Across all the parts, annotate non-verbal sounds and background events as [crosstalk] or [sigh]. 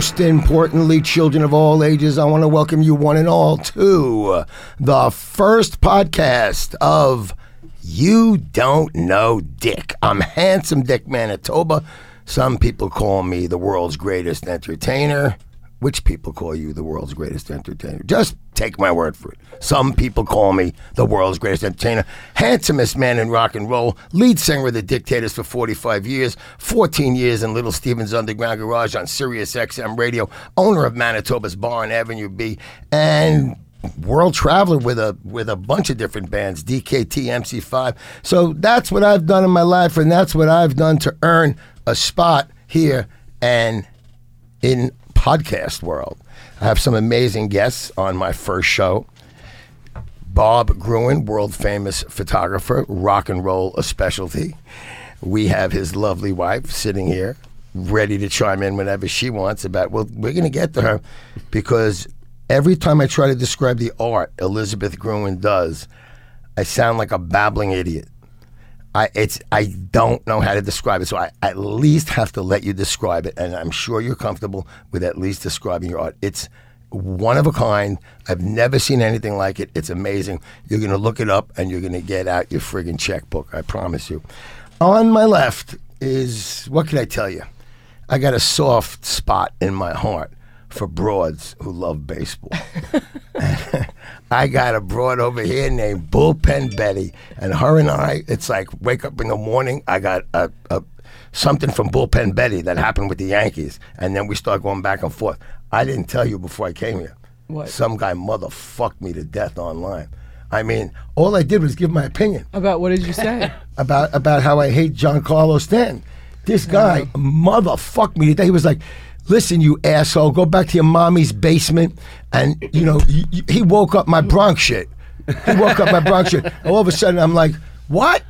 Most importantly, children of all ages, I want to welcome you one and all to the first podcast of You Don't Know Dick. I'm Handsome Dick Manitoba. Some people call me the world's greatest entertainer. Which people call you the world's greatest entertainer? Just take my word for it. Some people call me the world's greatest entertainer, handsomest man in rock and roll, lead singer of the Dictators for 45 years, 14 years in Little Steven's Underground Garage on Sirius XM Radio, owner of Manitoba's Bar on Avenue B, and world traveler with a with a bunch of different bands, DKT, MC5. So that's what I've done in my life, and that's what I've done to earn a spot here and in podcast world. I have some amazing guests on my first show. Bob Gruen, world famous photographer, rock and roll a specialty. We have his lovely wife sitting here, ready to chime in whenever she wants about. Well, we're going to get to her because every time I try to describe the art Elizabeth Gruen does, I sound like a babbling idiot. I it's I don't know how to describe it, so I at least have to let you describe it, and I'm sure you're comfortable with at least describing your art. It's one of a kind. I've never seen anything like it. It's amazing. You're gonna look it up, and you're gonna get out your friggin' checkbook. I promise you. On my left is what can I tell you? I got a soft spot in my heart for broads who love baseball. [laughs] [laughs] I got a broad over here named Bullpen Betty, and her and I, it's like wake up in the morning. I got a, a something from Bullpen Betty that happened with the Yankees, and then we start going back and forth. I didn't tell you before I came here. What? Some guy motherfucked me to death online. I mean, all I did was give my opinion About what did you say? [laughs] about about how I hate Giancarlo Stanton. This guy motherfucked me today. He was like, "Listen, you asshole, go back to your mommy's basement." And you know, he woke up my Bronx shit. He woke up my Bronx shit. All of a sudden, I'm like, "What?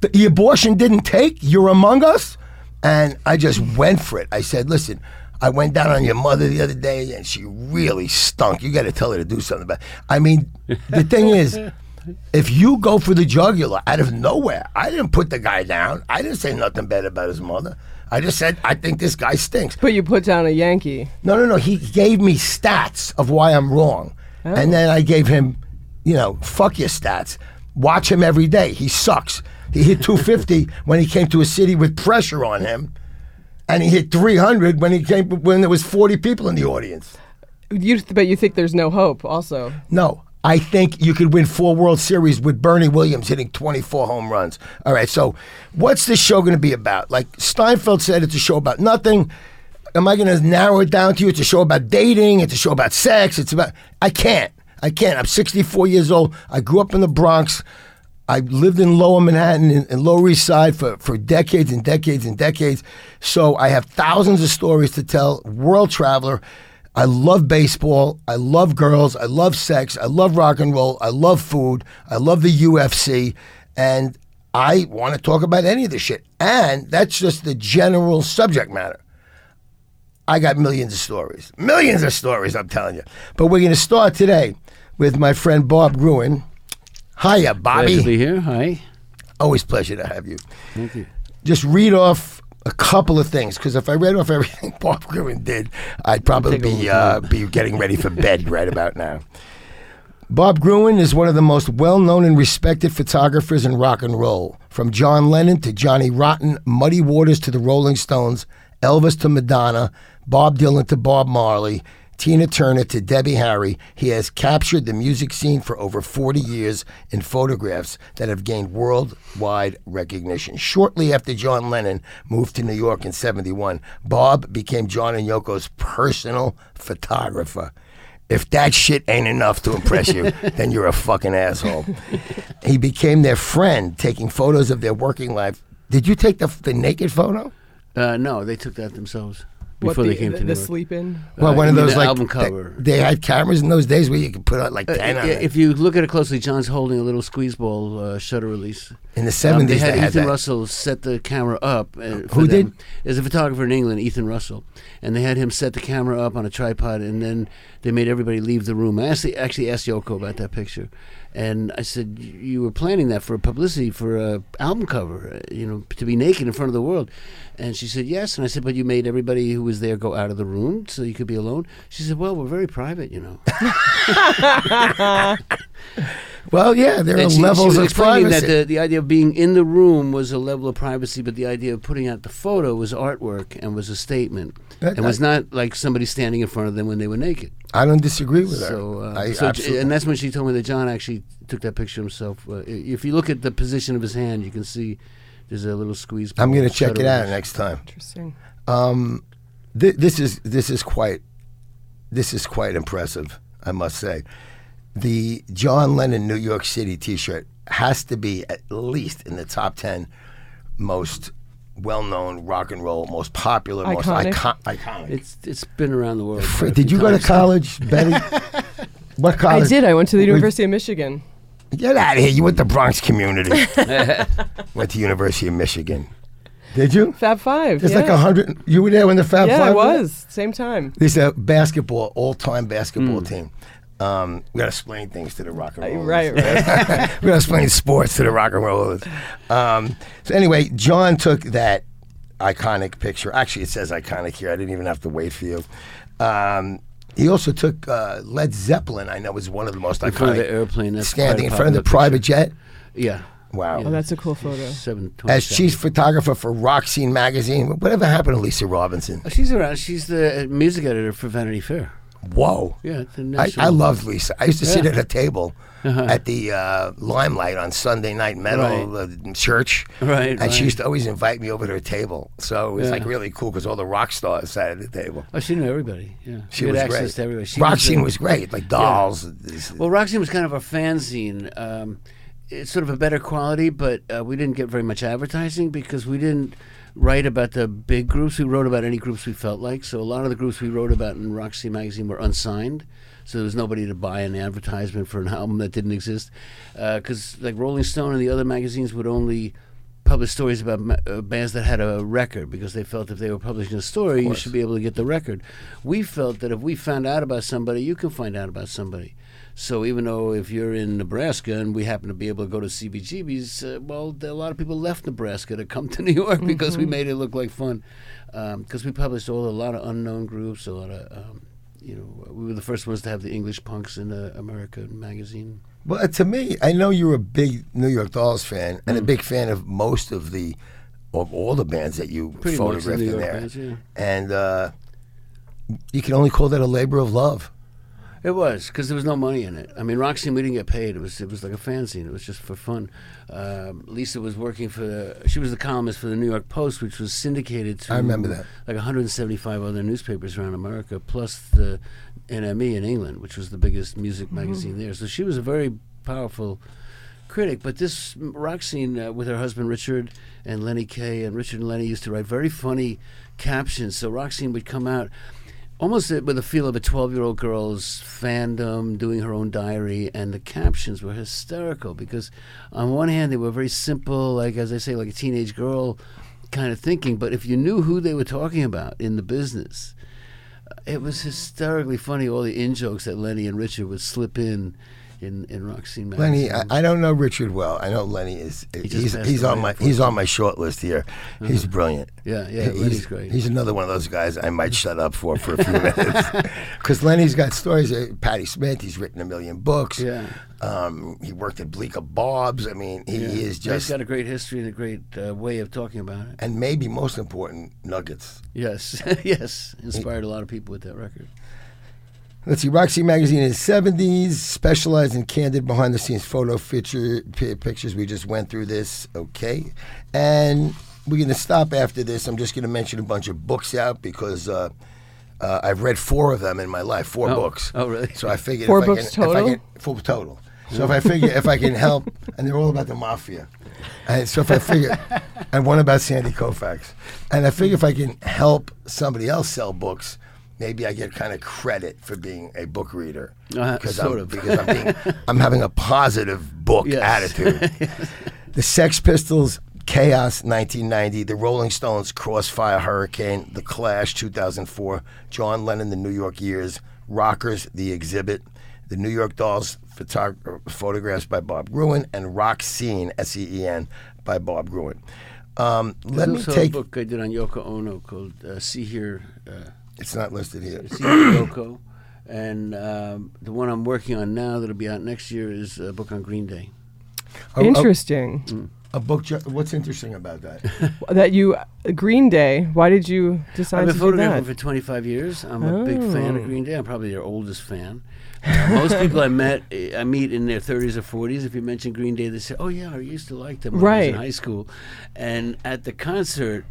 The, the abortion didn't take? You're among us?" And I just went for it. I said, "Listen." I went down on your mother the other day, and she really stunk. You got to tell her to do something about. I mean, the thing is, if you go for the jugular out of nowhere, I didn't put the guy down. I didn't say nothing bad about his mother. I just said I think this guy stinks. but you put down a Yankee. No, no, no. He gave me stats of why I'm wrong, oh. and then I gave him, you know, fuck your stats. Watch him every day. He sucks. He hit [laughs] 250 when he came to a city with pressure on him, and he hit 300 when he came when there was 40 people in the audience. You, but you think there's no hope, also. No, I think you could win four World Series with Bernie Williams hitting 24 home runs. All right, so what's this show going to be about? Like Seinfeld said, it's a show about nothing. Am I going to narrow it down to you? It's a show about dating. It's a show about sex. It's about. I can't. I can't. I'm 64 years old. I grew up in the Bronx. I lived in Lower Manhattan and, and Lower East Side for, for decades and decades and decades. So I have thousands of stories to tell. World traveler. I love baseball. I love girls. I love sex. I love rock and roll. I love food. I love the UFC. And I want to talk about any of this shit. And that's just the general subject matter. I got millions of stories. Millions of stories, I'm telling you. But we're going to start today with my friend Bob Gruen. Hiya, Glad to Bobby. be here. Hi. Always pleasure to have you. Thank you. Just read off a couple of things because if I read off everything [laughs] Bob Gruen did, I'd probably be uh, be getting ready for bed right about now. Bob Gruen is one of the most well-known and respected photographers in rock and roll. From John Lennon to Johnny Rotten, Muddy Waters to the Rolling Stones, Elvis to Madonna, Bob Dylan to Bob Marley, Tina Turner to Debbie Harry, he has captured the music scene for over 40 years in photographs that have gained worldwide recognition. Shortly after John Lennon moved to New York in 71, Bob became John and Yoko's personal photographer. If that shit ain't enough to impress you, [laughs] then you're a fucking asshole. He became their friend, taking photos of their working life. Did you take the, the naked photo? Uh, no, they took that themselves before the, they came the, to the York. sleep in? Well, Uh, one of those the like album they- cover. They, had cameras in those days where you could put out like Uh, ten on yeah, if you look at it closely, John's holding a little squeeze ball uh, shutter release. in the Um, seventies, they they, had had Ethan that. Russell set the camera up. Uh, for Who them. did? There's a photographer in England, Ethan Russell, and they had him set the camera up on a tripod, and then they made everybody leave the room. I actually, actually asked Yoko about that picture, and I said, "You- "You were planning that for publicity for a album cover, uh, you know, to be naked in front of the world." And she said, "Yes." And I said, "But you made everybody who was there go out of the room so you could be alone." She said, "Well, we're very private, you know." [laughs] [laughs] [laughs] Well, yeah, there are And she- she levels was of explaining privacy. that the, the idea of being in the room was a level of privacy, but the idea of putting out the photo was artwork and was a statement. That- and was not like somebody standing in front of them when they were naked. I don't disagree with her. So, uh, I so and that's when she told me that John actually took that picture himself. Uh, if you look at the position of his hand, you can see there's a little squeeze. I'm going to check it out next time. Interesting. Um, th- this is this is quite this is quite impressive, I must say. The John Lennon New York City T-shirt has to be at least in the top ten most well-known rock and roll, most popular, most Iconic. icon- iconic. It's it's been around the world. Fr- Did few you go to times. college, [laughs] Betty? what college? I did. I went to the Wait. University of Michigan. Get out of here! You went to the Bronx Community. [laughs] [laughs] went to University of Michigan. Did you? Fab Five. There's yeah. like a hundred. You were there when the Fab Yeah, Five. I was. Same time. There's a basketball, all-time basketball Hmm. team. Um, we got to explain things to the rock and Uh, rollers. right, [laughs] right. we got to explain sports to the rock and rollers. Um, so anyway, John took that iconic picture. Actually, it says iconic here. I didn't even have to wait for you. Um, he also took uh, Led Zeppelin. I know was one of the most In front of the iconic. airplane. That's standing in front of the popular private jet. Yeah. Wow. Oh, that's a cool photo. As chief photographer for Rock Scene magazine, whatever happened to Lisa Robinson? Oh, she's around. She's the uh, music editor for Vanity Fair. Whoa. Yeah. I, I loved Lisa. I used to sit at a table Uh-huh. at the uh, Limelight on Sunday night metal Right. uh, church, Right, and right. she used to always invite me over to her table. So it was like really cool because all the rock stars sat at the table. Oh, she knew everybody. Yeah. She had was access great. to everybody. She rock was scene was great, like dolls. this- Well, Rock Scene was kind of a fanzine. Um, it's sort of a better quality, but uh, we didn't get very much advertising because we didn't write about the big groups. We wrote about any groups we felt like. So a lot of the groups we wrote about in Rock Scene magazine were unsigned. So there was nobody to buy an advertisement for an [laughs] album that didn't exist. Because like Rolling Stone and the other magazines would only publish stories about ma- uh, bands that had a record because they felt if they were publishing a story, you should be able to get the record. We felt that if we found out about somebody, you can find out about somebody. So even though if you're in Nebraska and we happen to be able to go to CBGB's, uh, well, a lot of people left Nebraska to come to [laughs] New York because we made it look like fun. Because we published all a lot of unknown groups, a lot of, um, you know, we were the first ones to have the English punks in the American magazine. Well, to me, I know you're a big New York Dolls fan and Hmm. a big fan of most of the, of all the bands that you Pretty much the photographed New in there, bands, yeah. and uh, you can only call that a labor of love. It was because there was no money in it. I mean, Rock Scene, we didn't get paid. It was it was like a fanzine. It was just for fun. Um, Lisa was working for the. She was the columnist for the New York Post, which was syndicated to. I remember that. Like 175 other newspapers around America, plus the NME in England, which was the biggest music magazine there. So she was a very powerful critic. But this rock scene uh, with her husband Richard and Lenny Kaye, and Richard and Lenny used to write very funny captions. So rock scene would come out almost with the feel of a 12 year old girl's fandom doing her own diary and the captions were hysterical because on one hand they were very simple like as i say like a teenage girl kind of thinking but if you knew who they were talking about in the business it was hysterically funny all the in jokes that lenny and richard would slip in in, in Rock Scene magazine. Lenny, I, I don't know Richard well. I know Lenny is he's he's on my he's on my short list here. He's brilliant. yeah, yeah, he's, Lenny's great. He's another one of those guys I might shut up for for a few [laughs] minutes [laughs] because Lenny's got stories. Uh, Patti Smith, he's written a million books. Yeah. Um, he worked at Bleecker Bob's. I mean, he Yeah. is He's just got a great history and a great uh, way of talking about it. and maybe most important, Nuggets. Yes, [laughs] yes, inspired a lot of people with that record. Let's see. Rock Scene Magazine in the 70s specialized in candid behind the scenes photo feature, pi pictures. We just went through this. Okay. And we're going to stop after this. I'm just going to mention a bunch of books out because uh, uh, I've read four of them in my life, four Oh. books. Oh, really? So I figured Four if books I can, If I total? can, full total. So if I figure if I can help, and they're all about the mafia, and so if I figure, and one about Sandy Koufax, and I figure if I can help somebody else sell books, maybe I get kind of credit for being a book reader Uh, because sort I'm of. because I'm being [laughs] I'm having a positive book Yes. attitude. [laughs] The Sex Pistols, Chaos, 1990. The Rolling Stones, Crossfire Hurricane. The Clash, 2004. John Lennon, The New York Years. Rockers, The Exhibit. The New York Dolls, photog- photographs by Bob Gruen. And Rock Seen, S E E N, by Bob Gruen. Um, let me There's also take. a book I did on Yoko Ono called uh, "See Here, uh, It's not listed here. See Here and um, the one I'm working on now that'll be out next year is a book on Green Day. A- a- Interesting. A, book. Ju- what's interesting about that? [laughs] that you Green Day. Why did you decide I've been to do photographing that? for 25 years. I'm a big fan of Oh. Green Day. I'm probably their oldest fan. Uh, most people I met, eh, I meet in their 30s or 40s. If you mention Green Day, they say, "Oh yeah, I used to like them when I was Right. in high school." And at the concert,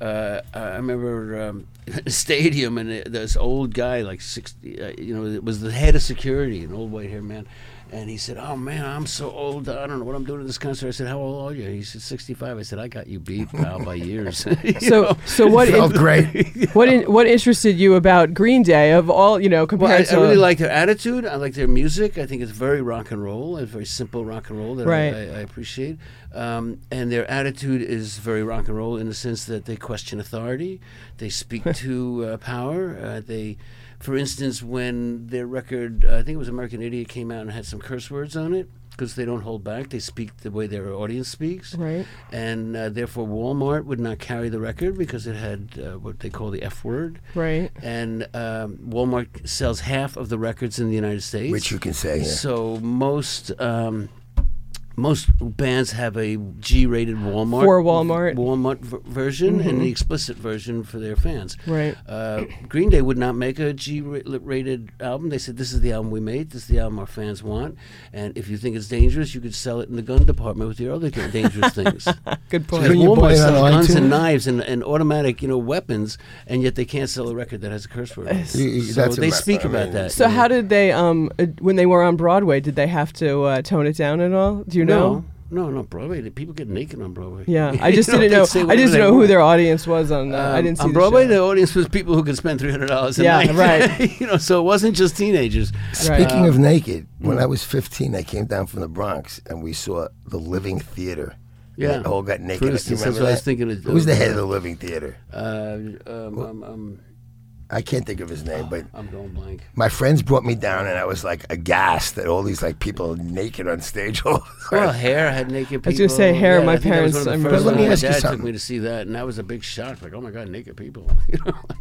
uh, I remember um, [laughs] a stadium, and this old guy, like 60, uh, you know, it was the head of security, an old white-haired man. And he said, "Oh man, I'm so old. I don't know what I'm doing at this concert." I said, "How old are you?" He said, "65." I said, "I got you beat, pal, by years." [laughs] So know? so what Felt in- great. [laughs] what in, what interested you about Green Day of all you know Well, I, to I really like their attitude. I like their music. I think it's very rock and roll. It's very simple rock and roll that Right. I, I appreciate. Um, and their attitude is very rock and roll in the sense that they question authority. They speak [laughs] to uh, power. Uh, they, for instance, when their record, uh, I think it was American Idiot, came out and had some curse words on it. Because they don't hold back, they speak the way their audience speaks, Right. and uh, therefore Walmart would not carry the record because it had uh, what they call the F word right. and um, Walmart sells half of the records in the United States. Which you can say here. So most um, most bands have a G-rated Walmart For Walmart. Mm-hmm. Walmart v- version and the explicit version for their fans. Right. Uh, Green Day would not make a G-rated album. They said, "This is the album we made. This is the album our fans want. And if you think it's dangerous, you could sell it in the gun department with your other dangerous things." [laughs] Good point. Couldn't you buy Walmart sells on guns and knives and, and automatic, you know, weapons, and yet they can't sell a record that has a curse word. in it. You- you- so that's they about- speak I about mean- that. So you know. how did they um uh, when they were on Broadway? Did they have to uh, tone it down at all? Do you know? No, no, no. Broadway. People get naked on Broadway. Yeah, [laughs] I just didn't know. I whatever just they know who their audience was on. Uh, I Um, didn't see on the Broadway. show. The audience was people who could spend three hundred dollars Yeah, night. right. [laughs] you know, so it wasn't just teenagers. Speaking Uh, of naked, when mm. I was 15, I came down from the Bronx and we saw the Living Theater. Yeah. All got naked. For instance, that's what I was thinking of- Who's the head of the Living Theater? Uh, um, um, um, I can't think of his name, but I'm going blank. my friends brought me down and I was like aghast at all these like people naked on stage. all the Well. Hair had naked people. I was gonna say Hair, Yeah, my I think that was one of parents- I remember But let me ones. ask you My dad took me to see that, and that was a big shock. Like, oh my god, naked people. [laughs] you know, like,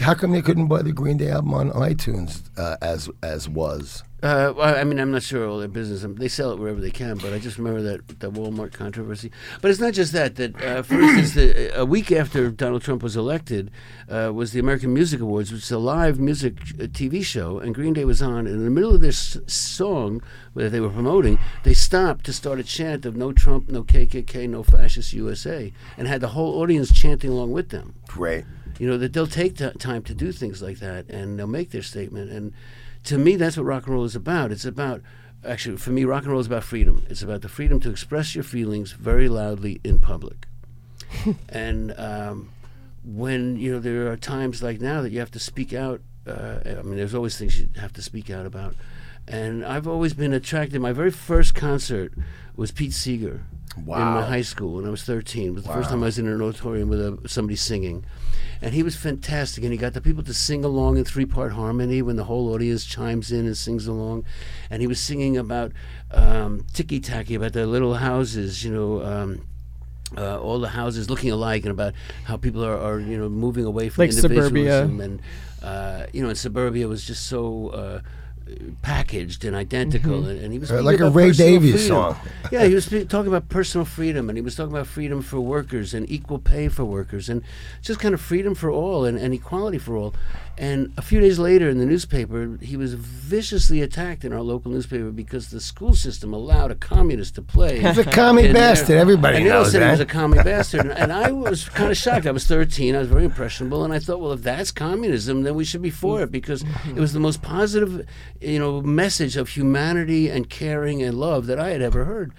How come they couldn't buy the Green Day album on iTunes uh, as as was? Uh, well, I mean, I'm not sure all their business. um, They sell it wherever they can, but I just remember that the Walmart controversy. But it's not just that. That, uh, for instance, the, a week after Donald Trump was elected, uh, was the American Music Awards, which is a live music uh, TV show, and Green Day was on. And in the middle of this song that they were promoting, they stopped to start a chant of "No Trump, no KKK, no fascist USA," and had the whole audience chanting along with them Great. You know that they'll take t- time to do things like that and they'll make their statement. And to me that's what rock and roll is about. It's about actually for me rock and roll is about freedom. It's about the freedom to express your feelings very loudly in public. [laughs] And um, when you know there are times like now that you have to speak out uh, i mean there's always things you have to speak out about. And i've always been attracted my very first concert was pete seeger in my high school when I was 13. It was the first time I was in an auditorium with a, somebody singing. And he was fantastic. And he got the people to sing along in three part harmony when the whole audience chimes in and sings along. And he was singing about um, ticky tacky, about the little houses, you know. Um, uh, all the houses looking alike, and about how people are, are you know moving away from Like suburbia. individualism, and uh, you know, and suburbia was just so uh, packaged and identical, and, and he was Uh, like a Ray Davies freedom. song. [laughs] Yeah, he was talking about personal freedom, and he was talking about freedom for workers and equal pay for workers, and just kind of freedom for all and, and equality for all. And a few days later, in the newspaper, he was viciously attacked in our local newspaper because the school system allowed a communist to play. He's a commie bastard. Everybody and they knows said he was a that. commie bastard, and, and I was kind of shocked. I was 13. I was very impressionable, and I thought, well, if that's communism, then we should be for it because it was the most positive, you know, message of humanity and caring and love that I had ever heard.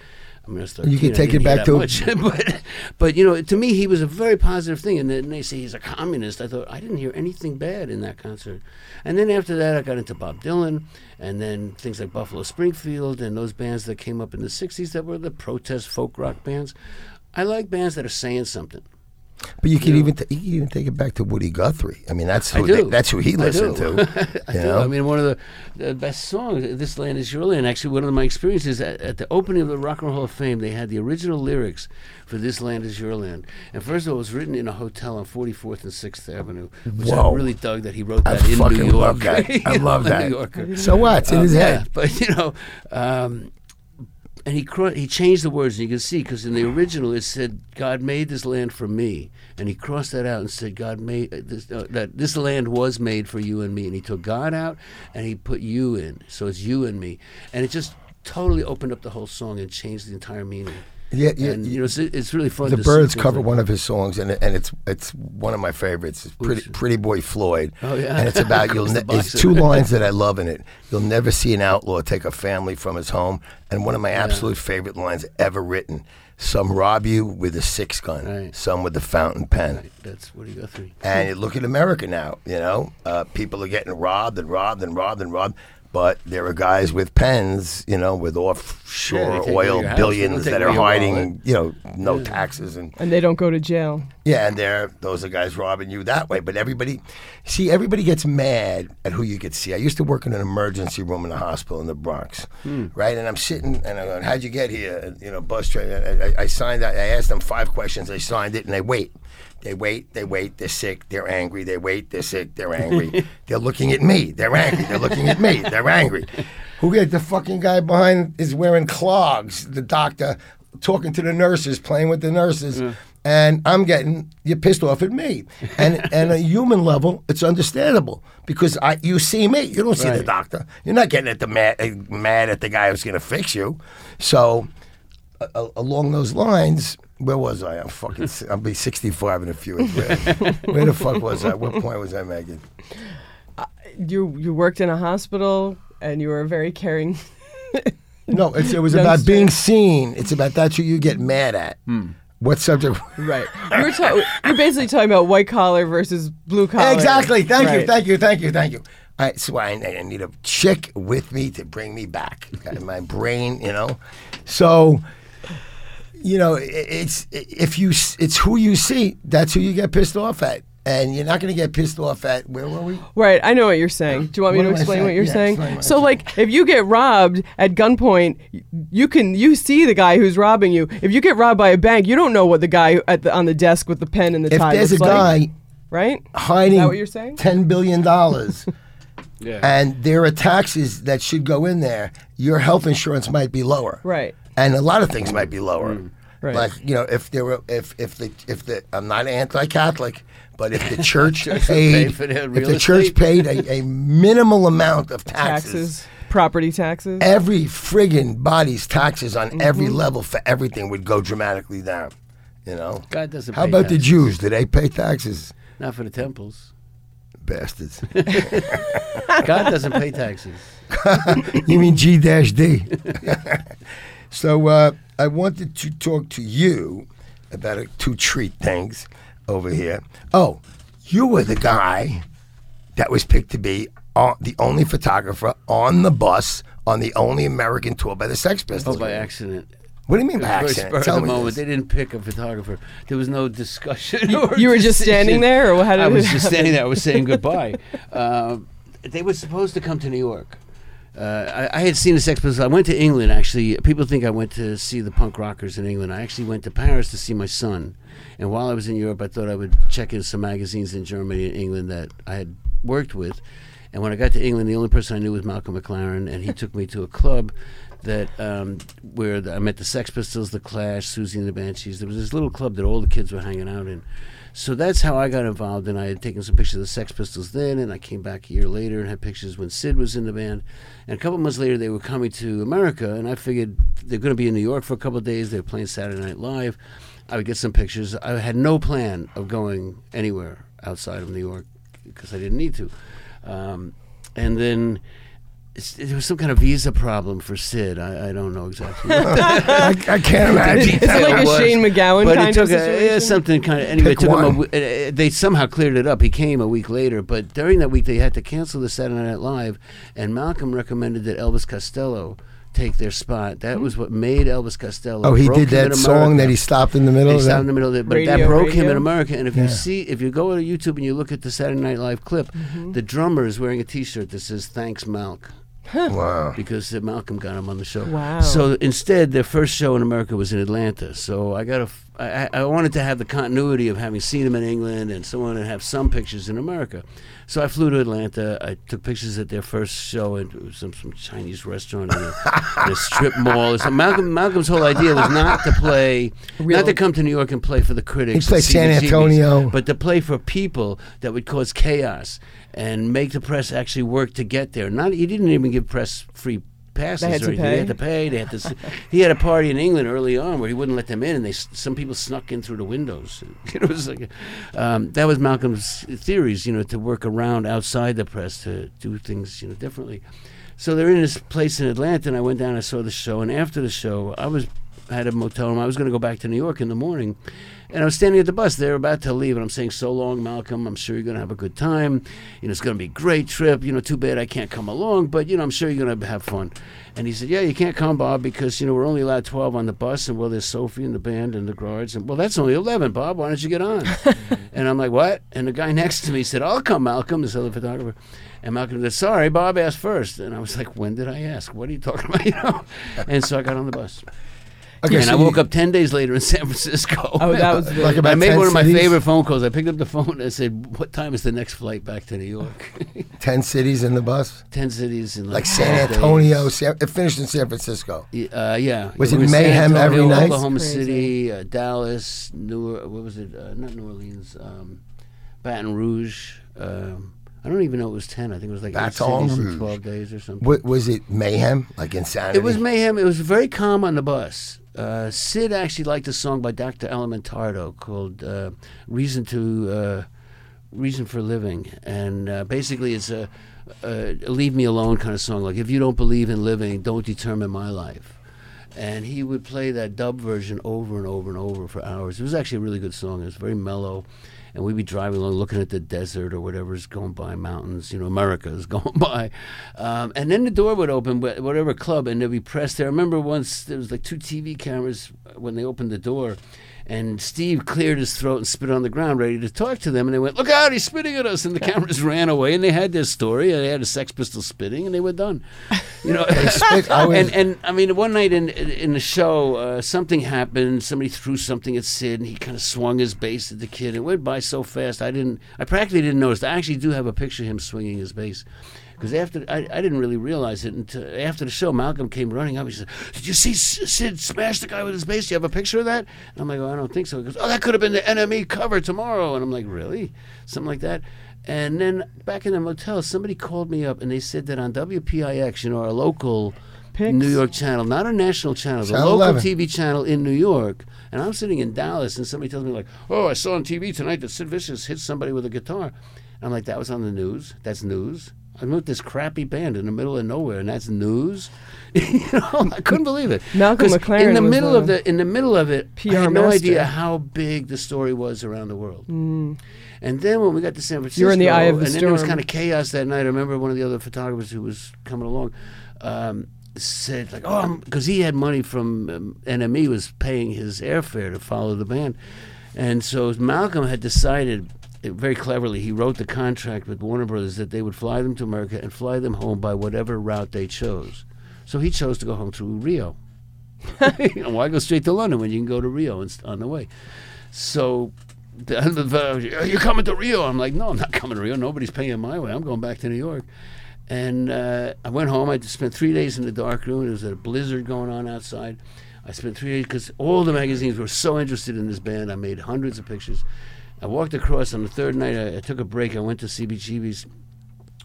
I mean, I was 13, You can take it back to- much. [laughs] but, but you know, to me, he was a very positive thing. And then they say he's a communist. I thought I didn't hear anything bad in that concert. And then after that, I got into Bob Dylan, and then things like Buffalo Springfield and those bands that came up in the '60s that were the protest folk rock bands. I like bands that are saying something. But you can even t- you can even take it back to Woody Guthrie. I mean, that's I who they- that's who he I listened do. to. [laughs] I do. know? I mean, one of the, the best songs, "This Land Is Your Land." Actually, one of my experiences at, at the opening of the Rock and Roll Hall of Fame, they had the original lyrics for "This Land Is Your Land." And first of all, it was written in a hotel on 44th and 6th Avenue, which Whoa. I really dug that he wrote I that in New York. love that. I love [laughs] that. New Yorker. so what? It's in Um, his yeah, head. but you know, um, and he cro- he changed the words, and you can see because in the original it said God made this land for me, and he crossed that out and said God made uh, this, uh, that this land was made for you and me, and he took God out and he put you in, so it's you and me, and it just totally opened up the whole song and changed the entire meaning. Yeah, yeah, and you know, it's, it's really fun. the Byrds cover one of his songs, and and it's it's one of my favorites. It's Pretty Pretty Boy Floyd. Oh, yeah. and it's about [laughs] you'll. Ne- it's two lines that I love in it. You'll never see an outlaw take a family from his home, and one of my absolute favorite lines ever written. Some rob you with a six gun, Right. some with a fountain pen. Right, that's Woody Guthrie. And you look at America now, you know, uh, people are getting robbed and robbed and robbed and robbed. But there are guys with pens, you know, with offshore they take away oil your house. They don't billions that are hiding, wallet. you know, no taxes and And they don't go to jail. yeah, and they're those are guys robbing you that way. But everybody, see, everybody gets mad at who you could see. I used to work in an emergency room in a hospital in the Bronx, right? And I'm sitting and I'm going, "How'd you get here?" And, you know, bus train. I, I, I signed. that. I asked them five questions. They signed it, and they wait. They wait. They wait. They're sick. They're angry. They wait. They're sick. They're angry. [laughs] they're looking at me. They're angry. They're looking at me. They're angry. Who get the fucking guy behind is wearing clogs? The doctor talking to the nurses, playing with the nurses and I'm getting you're pissed off at me. And [laughs] and a human level, it's understandable because I you see me, you don't see the doctor. You're not getting at the mad uh, mad at the guy who's going to fix you. So along those lines, where was I? I'm fucking. I'll be 65 in a few years. Where, where the fuck was I? What point was I making? Uh, you you worked in a hospital and you were very caring. [laughs] No, it's, it was Youngster. about being seen. It's about that's who you get mad at. Hmm. What subject? [laughs] right. You were ta- you're basically talking about white collar versus blue collar. Exactly. Thank you. Thank you. Thank you. Thank you. All right, so I, I need a chick with me to bring me back. Got my brain, you know. So, you know, it's if you it's who you see. That's who you get pissed off at, and you're not going to get pissed off at. Where were we? Right, I know what you're saying. Do you want me What to explain what you're Yeah, saying? what So, like, if you get robbed at gunpoint, you can you see the guy who's robbing you. If you get robbed by a bank, you don't know what the guy at the, on the desk with the pen and the If tie If there's a like, guy right? hiding what you're saying? ten billion dollars. [laughs] Yeah. And there are taxes that should go in there. Your health insurance might be lower. Right. And a lot of things might be lower. Right. Like you know, if there were, if if the if the I'm not anti-Catholic, but if the church [laughs] Church would pay paid, the if the church paid a, a minimal amount of taxes, Taxes, property taxes. every friggin' body's taxes on Mm-hmm. every level for everything would go dramatically down. You know. God doesn't. How pay about the. Jews? Do they pay taxes? Not for the temples. Bastards. [laughs] [laughs] God doesn't pay taxes. you mean G dash D? So uh, I wanted to talk to you about uh, two treat things over here. Oh, you were the guy that was picked to be on, the only photographer on the bus on the only American tour by the Sex Pistols. Oh, by accident. What do you mean by very accident? spur of Tell the me moment. this. They didn't pick a photographer. There was no discussion. [laughs] or you were just standing there, or how did I it was just happen? standing there. I was saying [laughs] goodbye. Uh, they were supposed to come to New York. Uh, I, I had seen the Sex Pistols. I went to England actually. People think I went to see the punk rockers in England. I actually went to Paris to see my son. And while I was in Europe, I thought I would check in some magazines in Germany and England that I had worked with. And when I got to England, the only person I knew was Malcolm McLaren, and he took me to a club that um, where the, I met the Sex Pistols, the Clash, Siouxsie and the Banshees. There was this little club that all the kids were hanging out in. So that's how I got involved, and I had taken some pictures of the Sex Pistols then, and I came back a year later and had pictures when Sid was in the band. And a couple months later, they were coming to America, and I figured they're going to be in New York for a couple days. They were playing Saturday Night Live. I would get some pictures. I had no plan of going anywhere outside of New York because I didn't need to. Um, and then there was some kind of visa problem for Sid. I, I don't know exactly. [laughs] I, I can't imagine. It's it like it a was. Shane MacGowan but kind it took of a, yeah, something kind of anyway. Pick It took him a, uh, they somehow cleared it up. He came a week later, but during that week they had to cancel the Saturday Night Live, and Malcolm recommended that Elvis Costello take their spot. That was what made Elvis Costello. Oh, he did that song that he stopped in the middle They of stopped in the middle of it, but that Radio, broke him in America. And if Yeah. you see, if you go to YouTube and you look at the Saturday Night Live clip, Mm-hmm. the drummer is wearing a T-shirt that says "Thanks, Malk." Wow. because Malcolm got him on the show. Wow. So instead, their first show in America was in Atlanta. So I got a, f- I, I I wanted to have the continuity of having seen him in England and so on, and have some pictures in America. So I flew to Atlanta. I took pictures at their first show in some some Chinese restaurant in a, [laughs] in a strip mall. So Malcolm Malcolm's whole idea was not to play, Real- [laughs] not to come to New York and play for the critics. He played San CBGBs, Antonio. but to play for people that would cause chaos and make the press actually work to get there. Not he didn't even give press free passes They had or to. They had to pay. They had to. [laughs] he had a party in England early on where he wouldn't let them in, and they some people snuck in through the windows. [laughs] it was like, um, that was Malcolm's theories, you know, to work around outside the press to do things, you know, differently. So they're in this place in Atlanta, and I went down. I saw the show, and after the show, I was had a motel room. I was going to go back to New York in the morning, and I was standing at the bus. They were about to leave, and I'm saying, "So long, Malcolm. I'm sure you're going to have a good time. You know, it's going to be a great trip. You know, too bad I can't come along, but you know, I'm sure you're going to have fun." And he said, "Yeah, you can't come, Bob, because you know we're only allowed 12 on the bus, and well, there's Sophie and the band and the guards, and well, that's only 11, Bob. Why don't you get on?" [laughs] and I'm like, "What?" And the guy next to me said, "I'll come, Malcolm." This other photographer. And Malcolm said, "Sorry, Bob asked first. And I was like, "When did I ask? What are you talking about?" [laughs] You know. And so I got on the bus. Okay, and so I woke you- up 10 days later in [laughs] San Francisco. Oh, that was [laughs] the, Like about I made 10 one of my cities? favorite phone calls. I picked up the phone and I said, What time is the next flight back to New York? [laughs] 10 cities in the bus? 10 cities in like, Like San 12 Antonio. days. San, it finished in San Francisco. Y- Uh, yeah. Was it were in San mayhem every night? Oklahoma Crazy. City, uh, Dallas, New what was it? Uh, not New Orleans, um, Baton Rouge. Um, I don't even know it was 10. I think it was like eight Baton cities in Rouge. 12 days or something. What, was it mayhem? Like insanity? It was mayhem. It was very calm on the bus. Uh, Sid actually liked a song by Dr. Alimantado called uh, "Reason to uh, Reason for Living," and uh, basically it's a, a "Leave Me Alone" kind of song. Like if you don't believe in living, don't determine my life. And he would play that dub version over and over and over for hours. It was actually a really good song. It was very mellow. And we'd be driving along, looking at the desert or whatever's going by, mountains. You know, America is [laughs] going by. Um, and then the door would open, wh- whatever club, and they'd be pressed there. I remember once there was like two TV cameras when they opened the door, and Steve cleared his throat and spit on the ground, ready to talk to them. And they went, "Look out! He's spitting at us!" And the cameras ran away. And they had their story. And they had a Sex Pistol spitting, and they were done. You know, spit- I [laughs] was- and and I mean, one night in in the show, uh, something happened. Somebody threw something at Sid, and he kind of swung his bass at the kid. It went by so fast, I didn't. I practically didn't notice. I actually do have a picture of him swinging his bass. Because after I, I didn't really realize it until after the show, Malcolm came running up. He said, "Did you see S- Sid smash the guy with his bass? Do you have a picture of that?" And I'm like, "Oh, I don't think so." He goes, "Oh, that could have been the NME cover tomorrow." And I'm like, "Really?" Something like that. And then back in the motel, somebody called me up and they said that on WPIX, you know, our local Pix? New York channel, not a national channel, the local 11. TV channel in New York. And I'm sitting in Dallas, and somebody tells me like, "Oh, I saw on TV tonight that Sid Vicious hit somebody with a guitar." And I'm like, "That was on the news. That's news." I'm with this crappy band in the middle of nowhere, and that's news. [laughs] you know, I couldn't believe it. Malcolm McLaren in the middle of the in the middle of it, I PR had no master. idea how big the story was around the world. And then when we got to San Francisco, Mm. You're in the eye of the and then there was kind of chaos that night. I remember one of the other photographers who was coming along um, said like, "Oh, because he had money from um, NME was paying his airfare to follow the band," and so Malcolm had decided. Very cleverly, he wrote the contract with Warner Brothers that they would fly them to America and fly them home by whatever route they chose. So he chose to go home through Rio. you [laughs] know, why go straight to London when you can go to Rio and, on the way? So [laughs] you're coming to Rio. I'm like, no, I'm not coming to Rio. Nobody's paying my way. I'm going back to New York. And uh, I went home. I spent three days in the dark room. There was a blizzard going on outside. I spent three days because all the magazines were so interested in this band. I made hundreds of pictures. I walked across on the third night. I, I took a break. I went to CBGB's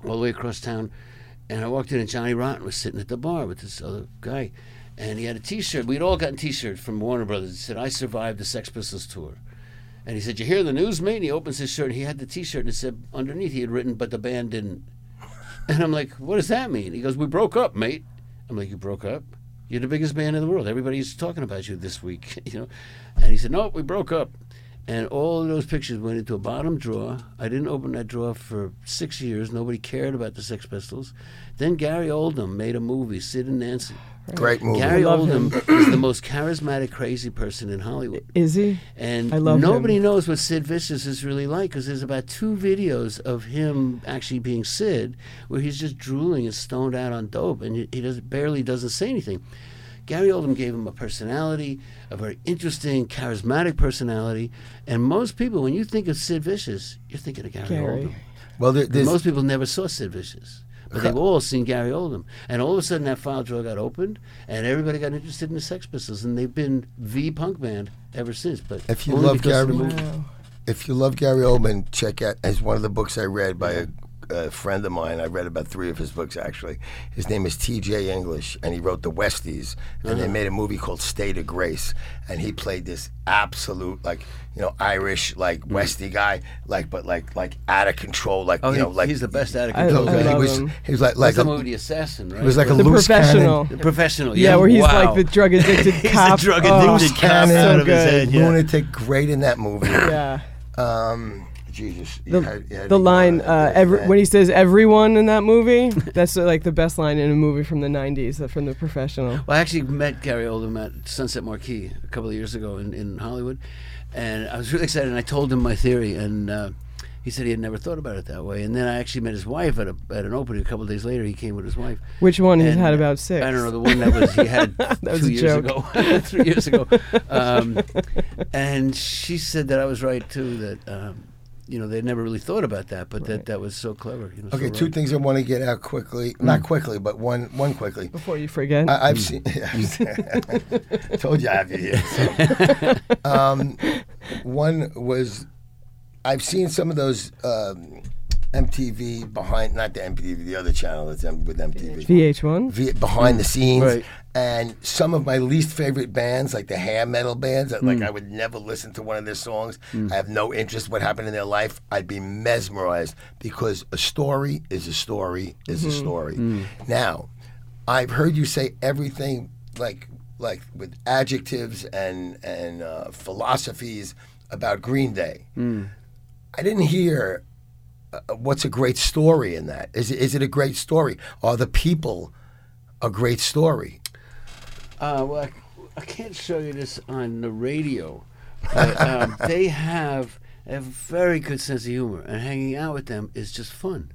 all the way across town. And I walked in, and Johnny Rotten was sitting at the bar with this other guy. And he had a T-shirt. We'd all gotten T-shirts from Warner Brothers. It said, "I survived the Sex Pistols tour." And he said, "You hear the news, mate?" And he opens his shirt. and He had the T-shirt, and it said underneath he had written, "But the band didn't." [laughs] And I'm like, "What does that mean?" He goes, "We broke up, mate." I'm like, "You broke up? You're the biggest band in the world. Everybody's talking about you this week, [laughs] you know." And he said, "No, we broke up." And all of those pictures went into a bottom drawer. I didn't open that drawer for six years. Nobody cared about the Sex Pistols. Then Gary Oldman made a movie, Sid and Nancy. Great movie. Gary love Oldman is the most charismatic, crazy person in Hollywood. Is he? And I love nobody him. knows what Sid Vicious is really like because there's about two videos of him actually being Sid where he's just drooling and stoned out on dope and he, he does, barely doesn't say anything. Gary Oldman gave him a personality, a very interesting, charismatic personality. And most people, when you think of Sid Vicious, you're thinking of Gary, Gary. Oldman. Well, there, most people never saw Sid Vicious. But they've all seen Gary Oldman. And all of a sudden that file drawer got opened and everybody got interested in the Sex Pistols and they've been the punk band ever since. But If you love Gary- the movie. Wow. if you love Gary Oldman, check out as one of the books I read by a, a friend of mine. I read about three of his books actually. His name is T.J. English, and he wrote The Westies, and they made a movie called State of Grace, and he played this absolute like you know Irish like Westie guy, like but like like out of control, like Oh, you he- know like he's the best it. I- No, I he was him. he was like like a, movie The Assassin, right? he was like a The loose professional. cannon, The professional. Yeah, where he's wow. like the drug [laughs] addicted He's cop. the drug Oh, addicted cop cannon. out of his head. Yeah. lunatic, great in that movie. yeah. Um, Jesus, you The, had- you had the line on uh, every, when he says everyone in that movie, [laughs] that's uh, like the best line in a movie from the '90s, uh, from the professional. Well, I actually met Gary Oldman at Sunset Marquis a couple of years ago in, in Hollywood, and I was really excited. And I told him my theory, and uh, he said he had never thought about it that way. And then I actually met his wife at a at an opening a couple of days later. He came with his wife. Which one he's had uh, about six? I don't know the one that was he had [laughs] was two a years joke. ago, [laughs] three years ago, um, and she said that I was right too. That um, you know they never really thought about that, but that that was so clever. You know, so Okay, two right. things I want to get out quickly. Mm. Not quickly, but one one quickly. Before you forget. I, I've seen. [laughs] told you I have you here. so. [laughs] Um, one was, I've seen some of those um, MTV behind, not the MTV, the other channel that's with MTV. VH1. V- behind the scenes, Right. And some of my least favorite bands, like the hair metal bands, that, Mm. like I would never listen to one of their songs. I have no interest what happened in their life. I'd be mesmerized because a story is a story is a story. Mm. Now, I've heard you say everything like like with adjectives and and uh, philosophies about Green Day. Mm. I didn't hear uh, what's a great story in that. Is it, is it a great story? Are the people a great story? Uh, well, I, I can't show you this on the radio, but um, [laughs] they have a very good sense of humor, and hanging out with them is just fun.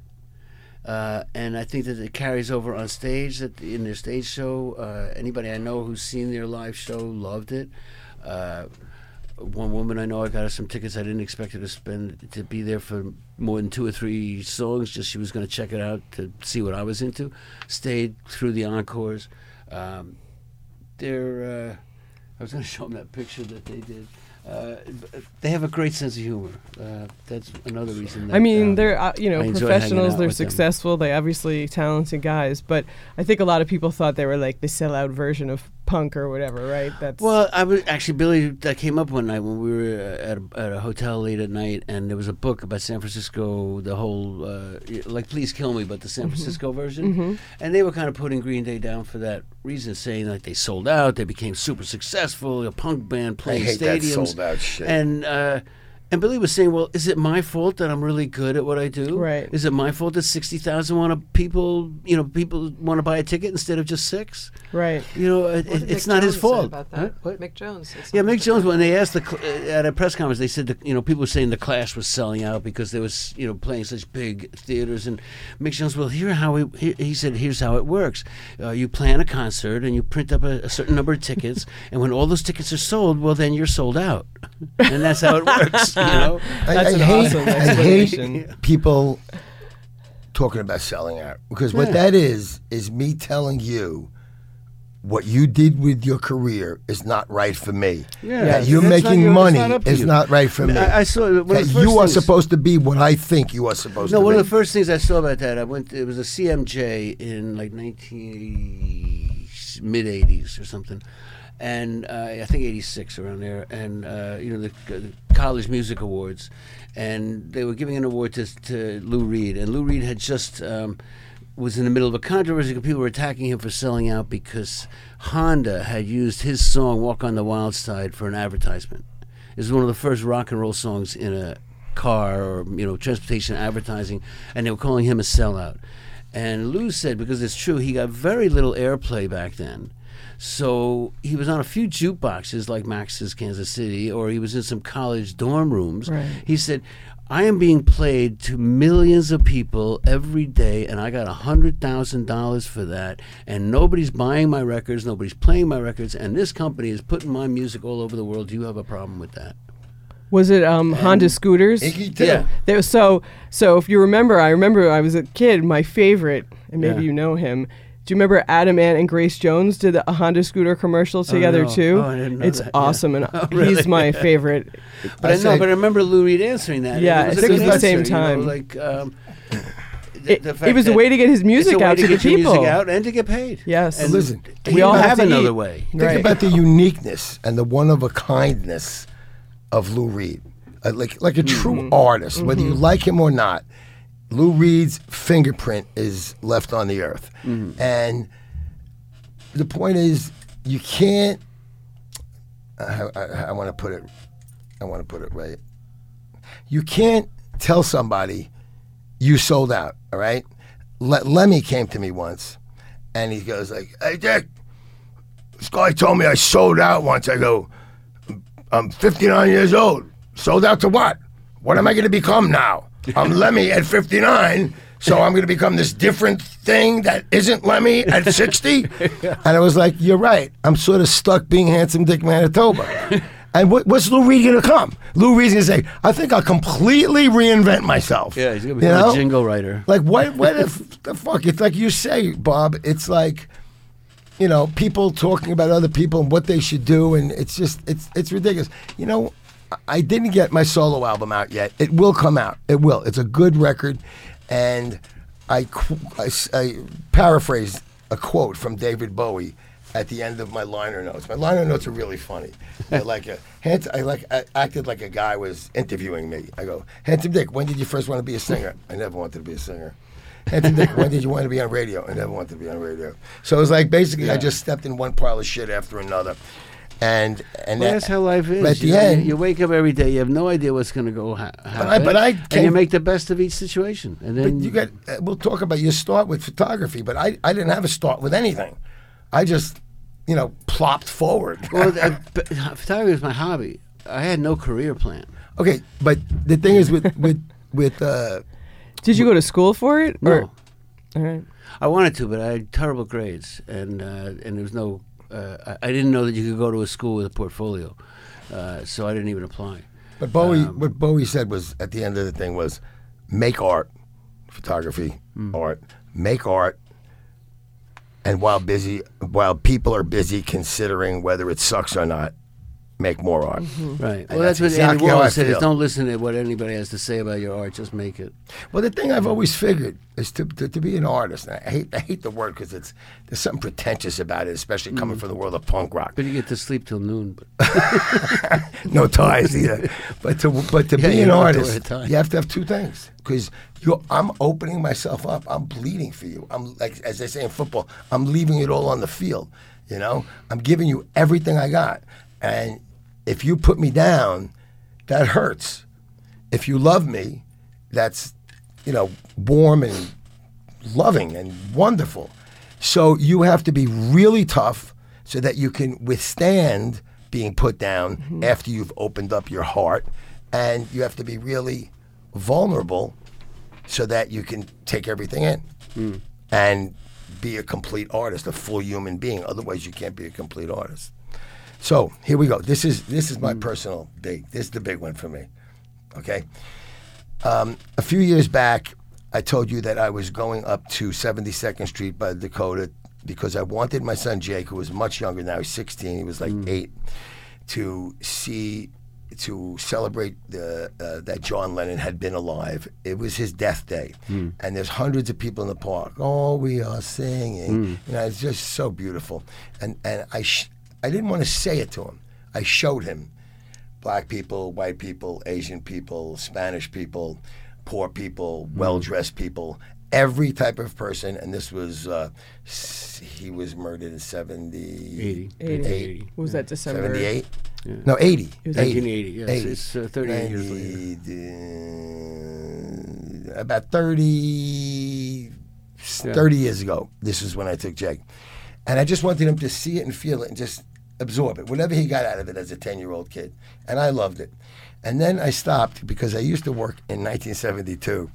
Uh, and I think that it carries over on stage. That in their stage show, uh, anybody I know who's seen their live show loved it. Uh, one woman I know, I got her some tickets. I didn't expect her to spend to be there for more than two or three songs. Just she was going to check it out to see what I was into. Stayed through the encores. Um, they're. Uh, I was going [laughs] to show them that picture that they did. Uh, they have a great sense of humor. Uh, that's another reason. That, I mean, um, they're uh, you know I enjoy hanging professionals. They're with them. successful. They obviously talented guys. But I think a lot of people thought they were like the sellout version of punk or whatever, right? That's Well, I was actually Billy. That came up one night when we were uh, at a, at a hotel late at night, and there was a book about San Francisco, the whole uh, like "Please Kill Me," but the San Francisco version. And they were kind of putting Green Day down for that reason, saying like they sold out, they became super successful, a punk band I playing hate that stadiums, sold out shit. and. Uh, and Billy was saying, "Well, is it my fault that I'm really good at what I do? Right. Is it my fault that sixty thousand want to people, you know, people want to buy a ticket instead of just six? right. You know, it, it's Mick not his Jones say fault. about Huh? What? Mick Jones. said Yeah, Mick Jones. When they asked the cl- uh, at a press conference, they said that you know people were saying the Clash was selling out because they was you know playing such big theaters, and Mick Jones. Well, here how he, he, he said here's how it works. Uh, you plan a concert and you print up a, a certain number of tickets, and when all those tickets are sold, well then you're sold out, [laughs] and that's how it works. [laughs] know, I, That's I an hate, awesome I hate people talking about selling out because what that is is me telling you what you did with your career is not right for me. Yeah, that you're that's not making your- money not is you. not right for me. I, I saw one that first you are things- supposed to be what I think you are supposed No, to one be. of the first things I saw about that, I went. It was a CMJ in like nineteen mid '80s or something, and uh, I think '86 around there, and uh, you know the, the College Music Awards, and they were giving an award to, to Lou Reed, and Lou Reed had just. Um, was in the middle of a controversy because people were attacking him for selling out because Honda had used his song "Walk on the Wild Side" for an advertisement. It was one of the first rock and roll songs in a car or you know transportation advertising, and they were calling him a sellout. And Lou said because it's true, he got very little airplay back then. So he was on a few jukeboxes like Max's Kansas City, or he was in some college dorm rooms. Right. He said, I am being played to millions of people every day, and I got a hundred thousand dollars for that, and nobody's buying my records, nobody's playing my records, and this company is putting my music all over the world. Do you have a problem with that? Was it um, Honda scooters? Iggy too. Yeah. There so so. If you remember, I remember I was a kid. My favorite, and maybe Yeah. you know him. Do you remember Adam Ant and Grace Jones did a Honda scooter commercial together no. too? Oh, I didn't know it's that. Yeah. awesome, and [laughs] Oh, really? he's my [laughs] favorite. But I, I know, say- but I remember Lou Reed answering that. Yeah, it was I a think it was the same answer, you know, time. like, um, It, it was a way to get his music out to to, the get your people. music out and to get paid. Yes. And Listen, we all have have another eat. way. Think Right. about the [laughs] uniqueness and the one of a kindness of Lou Reed. Uh, like like a true Mm-hmm. artist, whether you like him or not, Lou Reed's fingerprint is left on the earth. Mm-hmm. And the point is, you can't. I, I, I want to put it. I want to put it right. You can't tell somebody you sold out. All right. Le- Lemmy came to me once, and he goes like, "Hey Dick, this guy told me I sold out once. I go, I'm 59 years old. Sold out to what? What am I going to become now? I'm Lemmy at 59, so I'm going to become this different thing that isn't Lemmy at 60? [laughs] And I was like, You're right. I'm sort of stuck being Handsome Dick Manitoba. And what, what's Lou Reed going to come? Lou Reed's going to say, I think I'll completely reinvent myself. Yeah, he's gonna You be know? a jingle writer. Like what? What the, f- the fuck? It's like you say, Bob. It's like, you know, people talking about other people and what they should do, and it's just it's it's ridiculous. You know, I- didn't get my solo album out yet. It will come out. It will. It's a good record, and I I, I paraphrased a quote from David Bowie at the end of my liner notes. My liner notes are really funny. [laughs] They're like a hence I like I acted like a guy was interviewing me. I go, Handsome Dick, when did you first want to be a singer? I never wanted to be a singer. Handsome Dick, when did you want to be on radio? I never wanted to be on radio. So it was like basically I just stepped in one pile of shit after another. And and Well, that- that's how life is. But at you, the know, you- end, you wake up every day, you have no idea what's going to go ha- happen. but I and you make the best of each situation. And But then you got. Uh, we'll talk about your start with photography, but I, I didn't have a start with anything. I just, you know, plopped forward. well, [laughs] uh, but photography was my hobby. I had no career plan. okay, but the thing is with with with uh, Did you go to school for it? No, Or, all right. I wanted to, but I had terrible grades, and uh, and there was no. Uh, I, I didn't know that you could go to a school with a portfolio, uh, so I didn't even apply. but Bowie Um, what Bowie said was at the end of the thing was make art, photography, Hmm. art, make art. And while busy, while people are busy considering whether it sucks or not, make more art. Mm-hmm. Right. And Well, that's, that's what exactly Andy Warhol said: is don't listen to what anybody has to say about your art. Just make it. Well, the thing I've always figured is to, to, to be an artist. And I hate I hate the word because it's there's something pretentious about it, especially coming mm. from the world of punk rock. But you get to sleep till noon. But [laughs] no ties either. But to but to Yeah, be an don't to artist, you have to have two things because you I'm opening myself up. I'm bleeding for you. I'm like as they say in football, I'm leaving it all on the field. You know, I'm giving you everything I got, and if you put me down, that hurts. If you love me, that's you know warm and loving and wonderful. So you have to be really tough so that you can withstand being put down mm-hmm. after you've opened up your heart. And you have to be really vulnerable so that you can take everything in mm. and be a complete artist, a full human being. Otherwise, you can't be a complete artist. So here we go. This is this is my personal big. This is the big one for me. Okay. Um, a few years back, I told you that I was going up to 72nd Street by Dakota because I wanted my son Jake, who was much younger now, he's 16, he was like eight, to see, to celebrate the, uh, that John Lennon had been alive. It was his death day. And there's hundreds of people in the park. Oh, we are singing. You know, it's just so beautiful. And, and I, sh- I didn't want to say it to him. I showed him black people, white people, Asian people, Spanish people, poor people, well dressed people, every type of person. And this was, uh, he was murdered in 70, 80. 80. Eight. What was that December? 78? No, 80. was 1980, yes. It's, uh, 38 years later. later. About 30, 30 years ago, this is when I took Jake. And I just wanted him to see it and feel it and just absorb it, whatever he got out of it as a 10 year old kid. And I loved it. And then I stopped because I used to work in 1972.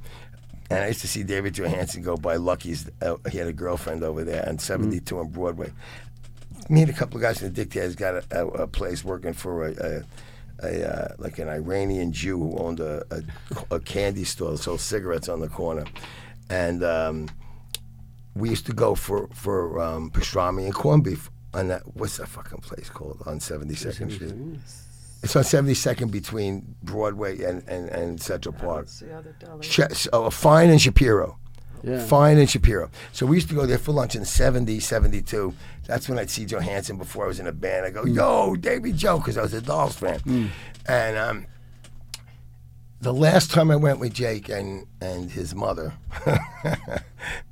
And I used to see David Johansen go by Lucky's. Uh, he had a girlfriend over there on 72 on Broadway. Me and a couple of guys in the Dictators got a, a, a place working for a, a, a uh, like an Iranian Jew who owned a, a, a candy store that sold cigarettes on the corner. And um, we used to go for for um, pastrami and corned beef on that. What's that fucking place called on Seventy Second Street? It's on Seventy Second between Broadway and, and, and Central Park. the other deli? Sh- oh, Fine and Shapiro. Yeah. Fine and Shapiro. So we used to go there for lunch in 70, 72. That's when I'd see Johansen before I was in a band. I go, yo, Davy Joe, because I was a Dolls fan. And um, the last time I went with Jake and, and his mother, [laughs]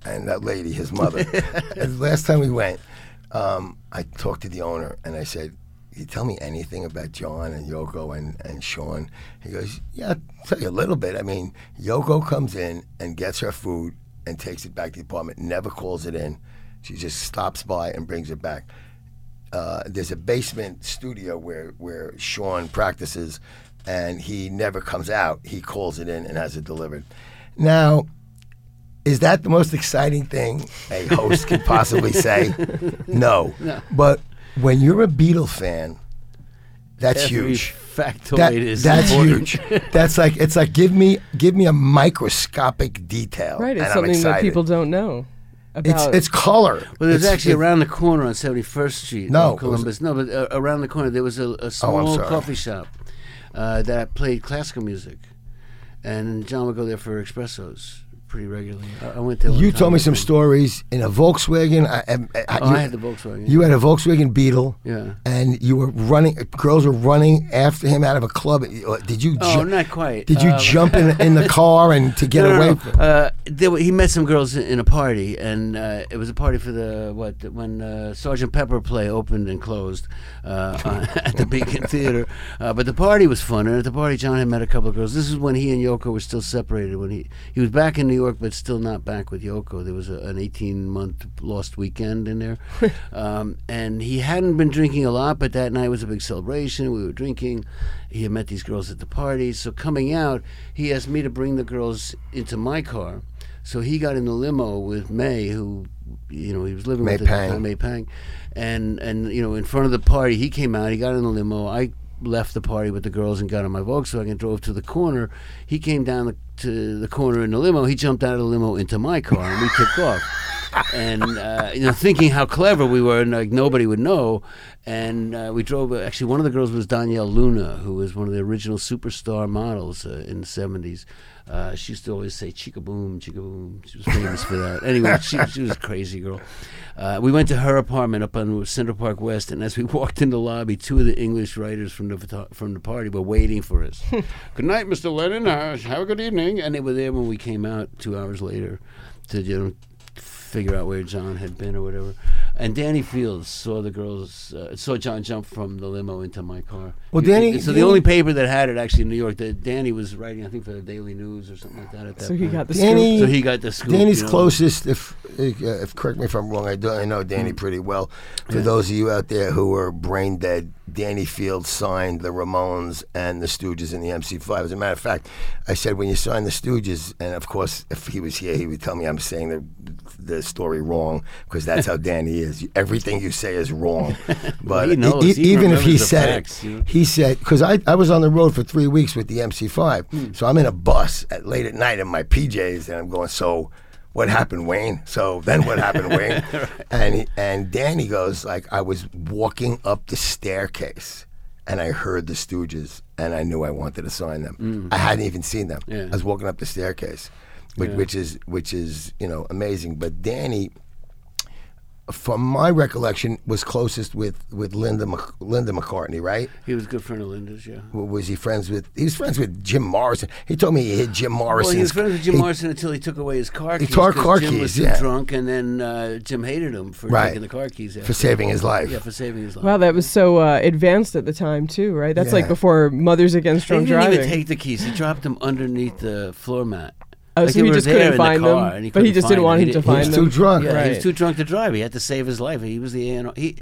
and that lady, his mother, [laughs] the last time we went, um, I talked to the owner and I said, you tell me anything about John and Yoko and, and Sean? He goes, Yeah, I'll tell you a little bit. I mean, Yoko comes in and gets her food and takes it back to the apartment, never calls it in. She just stops by and brings it back. Uh, there's a basement studio where, where Sean practices, and he never comes out. He calls it in and has it delivered. Now, is that the most exciting thing a host could possibly [laughs] say? No. no. But when you're a Beatle fan, that's Every huge. factoid That- is that's important. huge. That's like it's like give me give me a microscopic detail. Right, it's and I'm something that people don't know It's about. it's color. Well, there's It's- actually it- around the corner on 71st Street No, in it was- Columbus. No, but uh, around the corner there was a, a small sorry. coffee shop uh, that played classical music, and John would go there for espressos pretty regularly. I, I went there. You told me some stories in a Volkswagen. I, I, I, Oh, you, I had the Volkswagen. you had a Volkswagen Beetle. Yeah. And you were running. Girls were running after him out of a club. Did you? Oh, ju- not quite. Did you Um, jump in in the [laughs] car and to get no, away? no. Uh, there, were- he met some girls in a party, and uh, it was a party for the what when uh, Sergeant Pepper play opened and closed uh, [laughs] at the Beacon Theater. Uh, but the party was fun, and at the party, John had met a couple of girls. This is when he and Yoko were still separated. When he he was back in New York, but still not back with Yoko. There was a, an eighteen month lost weekend in there, [laughs] um, and he hadn't been drinking a lot. But that night was a big celebration. We were drinking. He had met these girls at the party. So coming out, he asked me to bring the girls into my car. So he got in the limo with May, who, you know, he was living May with at the Pang. time, May Pang, and and you know, in front of the party, he came out. He got in the limo. I left the party with the girls and got on my Volkswagen, and drove to the corner. He came down the, to the corner in the limo. He jumped out of the limo into my car, and we took off. And uh, you know, thinking how clever we were, and like nobody would know. And uh, we drove. Actually, one of the girls was Donyale Luna, who was one of the original superstar models uh, in the seventies. Uh, she used to always say "chica boom, chica boom." She was famous for that. Anyway, she, she was a crazy girl. Uh, we went to her apartment up on Central Park West, and as we [laughs] walked in the lobby, two of the English writers from the from the party were waiting for us. [laughs] good night, Mr. Lennon. Uh, have a good evening. And they were there when we came out two hours later to you know figure out where John had been or whatever. And Danny Fields saw the girls, uh, saw John jump from the limo into my car. Well, Danny- So the only paper that had it actually in New York, that Danny was writing, I think, for the Daily News or something like that. At that so he point. got the Danny- scoop. So he got the scoop. Danny's you know. closest, if, if, uh, if correct me if I'm wrong, I, do, I know Danny pretty well. For those of you out there who are brain dead, Danny Fields signed the Ramones and the Stooges in the MC5. As a matter of fact, I said when you sign the Stooges, and of course, if he was here, he would tell me I'm saying the the story wrong because that's how Danny is. Everything you say is wrong. [laughs] But he knows. e- He even if he said facts, it, you know? he said because I, I was on the road for three weeks with the MC5, Hmm. so I'm in a bus at late at night in my PJs, and I'm going so. What happened, Wayne? So then, what happened, [laughs] Wayne? And he, and Danny goes like, I was walking up the staircase, and I heard the Stooges, and I knew I wanted to sign them. Mm. I hadn't even seen them. Yeah. I was walking up the staircase, which, which is which is you know amazing. But Danny, from my recollection, was closest with with Linda Mc, Linda McCartney, right? He was a good friend of Linda's, yeah. W- Was he friends with? He was friends with Jim Morrison. He told me he hit Jim Morrison. Well, he was friends with Jim Morrison until he took away his car keys. took 'cause car Jim keys, was too yeah. drunk, and then uh, Jim hated him for Right. taking the car keys for after. saving his life. Yeah, for saving his life. Wow, that was so uh, advanced at the time too, right? That's Yeah. like before Mothers Against he Drunk didn't Driving. even take the keys. He dropped them underneath the floor mat. Oh, Like so he just couldn't the find them, he but he just didn't want him to didn't- He find was them. too drunk. Yeah, he was too drunk to drive. He had to save his life. He was the you know, he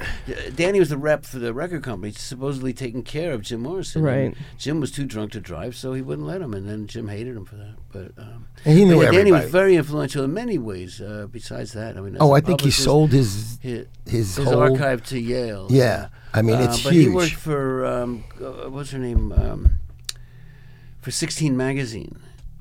Danny was the rep for the record company, supposedly taking care of Jim Morrison. Right. And Jim was too drunk to drive, so he wouldn't let him, and then Jim hated him for that. But um, And he knew but yeah, Danny was very influential in many ways. Uh, besides that, I mean, Oh, I think he sold his his, his, his whole archive to Yale. Yeah, I mean, Uh, it's but he worked for um, uh, what's her name um, for 16 magazine,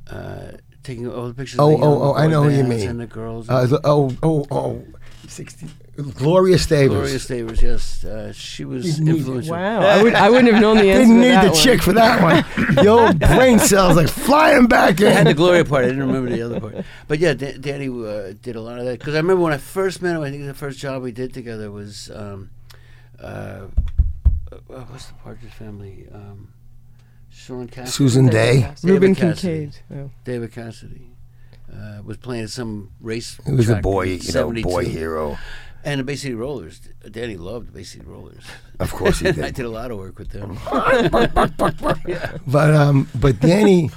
uh, taking all the pictures. Oh, of the oh, oh, I know who you mean. And the girls. Uh, the- oh, oh, oh, 60, Gloria Stavers. Gloria Stavers, yes, uh, she was Didn't influential. Wow, I, would, I wouldn't have known the [laughs] answer. Didn't to need that the one. chick for that one. [laughs] the old brain cells like flying back I had the in. Gloria part. I didn't remember the other part. But yeah, Da- Danny uh, did a lot of that because I remember when I first met him. I think the first job we did together was um, uh, uh, what's the Partridge Family? Um, Shaun Cassidy, Susan Dey. David Ruben Cassidy. Kincaid. Oh. David Cassidy uh, was playing at some race. He was a boy, you know, boy hero. And the Bay City Rollers. Danny loved the Bay City Rollers. Of course he [laughs] did. I did. did a lot of work with them. [laughs] But um, but Danny,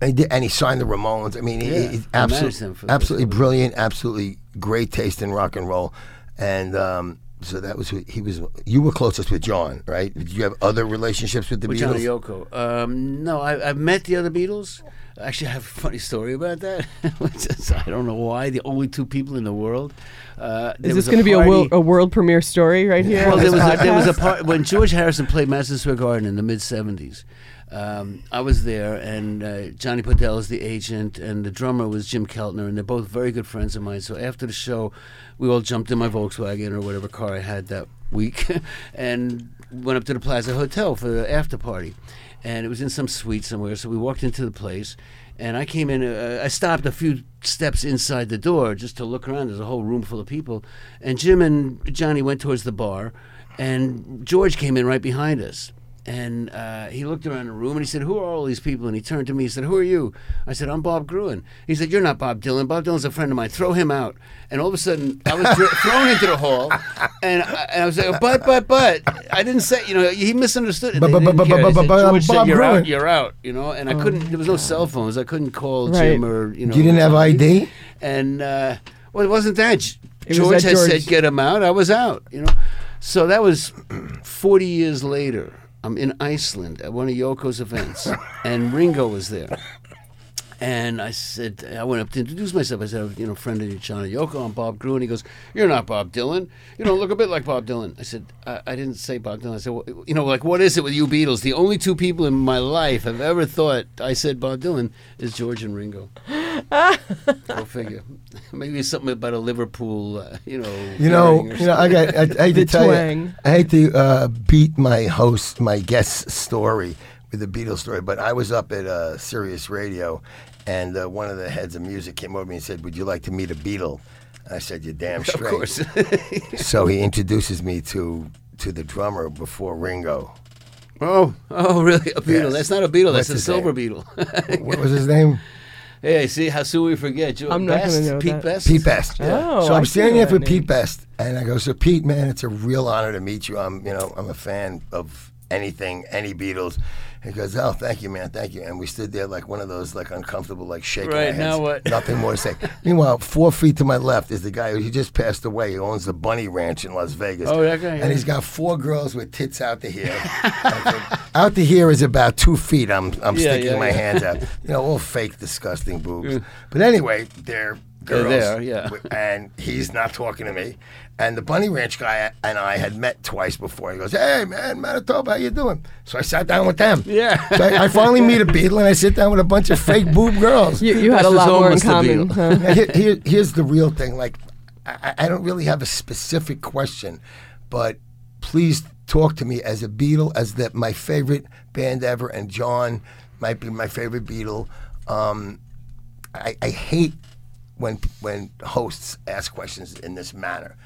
and he, did, and he signed the Ramones. I mean, Yeah, he, he absolutely, managed them for the absolutely brilliant, absolutely great taste in rock and roll, and um, so that was who he was. You were closest with John, right? Did you have other relationships with the With Beatles? John and Yoko. Um, no, I, I've met the other Beatles. Actually, I have a funny story about that. [laughs] I don't know why. The only two people in the world. Uh, there Is was this going to be a world, a world premiere story right here? Well, there was, a, there was a part when George Harrison played Madison Square Garden in the mid '70s. Um, I was there, and uh, Johnny Podell is the agent, and the drummer was Jim Keltner, and they're both very good friends of mine. So after the show, we all jumped in my Volkswagen or whatever car I had that week, [laughs] and went up to the Plaza Hotel for the after party. And it was in some suite somewhere. So we walked into the place, and I came in. Uh, I stopped a few steps inside the door just to look around. There's a whole room full of people, and Jim and Johnny went towards the bar, and George came in right behind us. And uh, he looked around the room and he said, "Who are all these people?" And he turned to me. He said, "Who are you?" I said, "I'm Bob Gruen." He said, "You're not Bob Dylan. Bob Dylan's a friend of mine. Throw him out." And all of a sudden, I was [laughs] thrown into the hall, and I, and I was like, "But, but, but." I didn't say, you know, he misunderstood it. But- but- but- but- but- but, said, "You're Gruen." out. You're out." You know, and I couldn't. There was no cell phones. I couldn't call Right. Jim or you know. You didn't have. ID? And uh, well, it wasn't that. Was George that had George- said, "Get him out." I was out. You know, so that was forty years later. I'm in Iceland at one of Yoko's events, and Ringo was there. And I said, I went up to introduce myself. I said, you know, friend of and Yoko, I'm Bob Gruen. He goes, You're not Bob Dylan. You don't look a bit like Bob Dylan. I said, I, I didn't say Bob Dylan. I said, well, you know, like, what is it with you Beatles? The only two people in my life I've ever thought I said Bob Dylan is George and Ringo. Go figure. [laughs] Maybe it's something about a Liverpool, uh, you know. You know, you know, I got. I, I hate to tell twang. you, I hate to uh, beat my host, my guest story with the Beatles story, but I was up at uh, Sirius Radio, and uh, one of the heads of music came over to me and said, "Would you like to meet a Beatle?" I said, "You're damn straight." Of straight." course. [laughs] So he introduces me to to the drummer before Ringo. oh, oh, really? A Beatle? Yes. That's not a Beatle. What's That's a silver name? Beatle. What was his name? [laughs] hey, see how soon we forget. Jo- I'm not gonna Best? know Pete that. Best. Pete Best. Oh, so I I'm see standing there that for name. Pete Best, and I go, "So Pete, man, it's a real honor to meet you. I'm, you know, I'm a fan of anything, any Beatles." He goes, "Oh, thank you, man, thank you." And we stood there like one of those like uncomfortable, like shaking our Right, heads. now what? Nothing more to say. [laughs] Meanwhile, four feet to my left is the guy who he just passed away. He owns the Bunny Ranch in Las Vegas. Oh, that guy, And he's got four girls with tits out to here. [laughs] Out to here is about two feet. I'm I'm Yeah, sticking yeah, my yeah. hands out. [laughs] You know, all fake, disgusting boobs. Mm. But anyway, they're girls. there, yeah. And he's not talking to me. And the Bunny Ranch guy and I had met twice before. He goes, "Hey man, Manitoba, how you doing?" So I sat down with them. Yeah. So I, I finally meet a Beatle, and I sit down with a bunch of fake boob girls. You, you had a lot more in common. Huh? Here, here, here's the real thing. Like, I, I don't really have a specific question, but please talk to me as a Beatle, as that my favorite band ever, and John might be my favorite Beatle. Um, I, I hate when when hosts ask questions in this manner.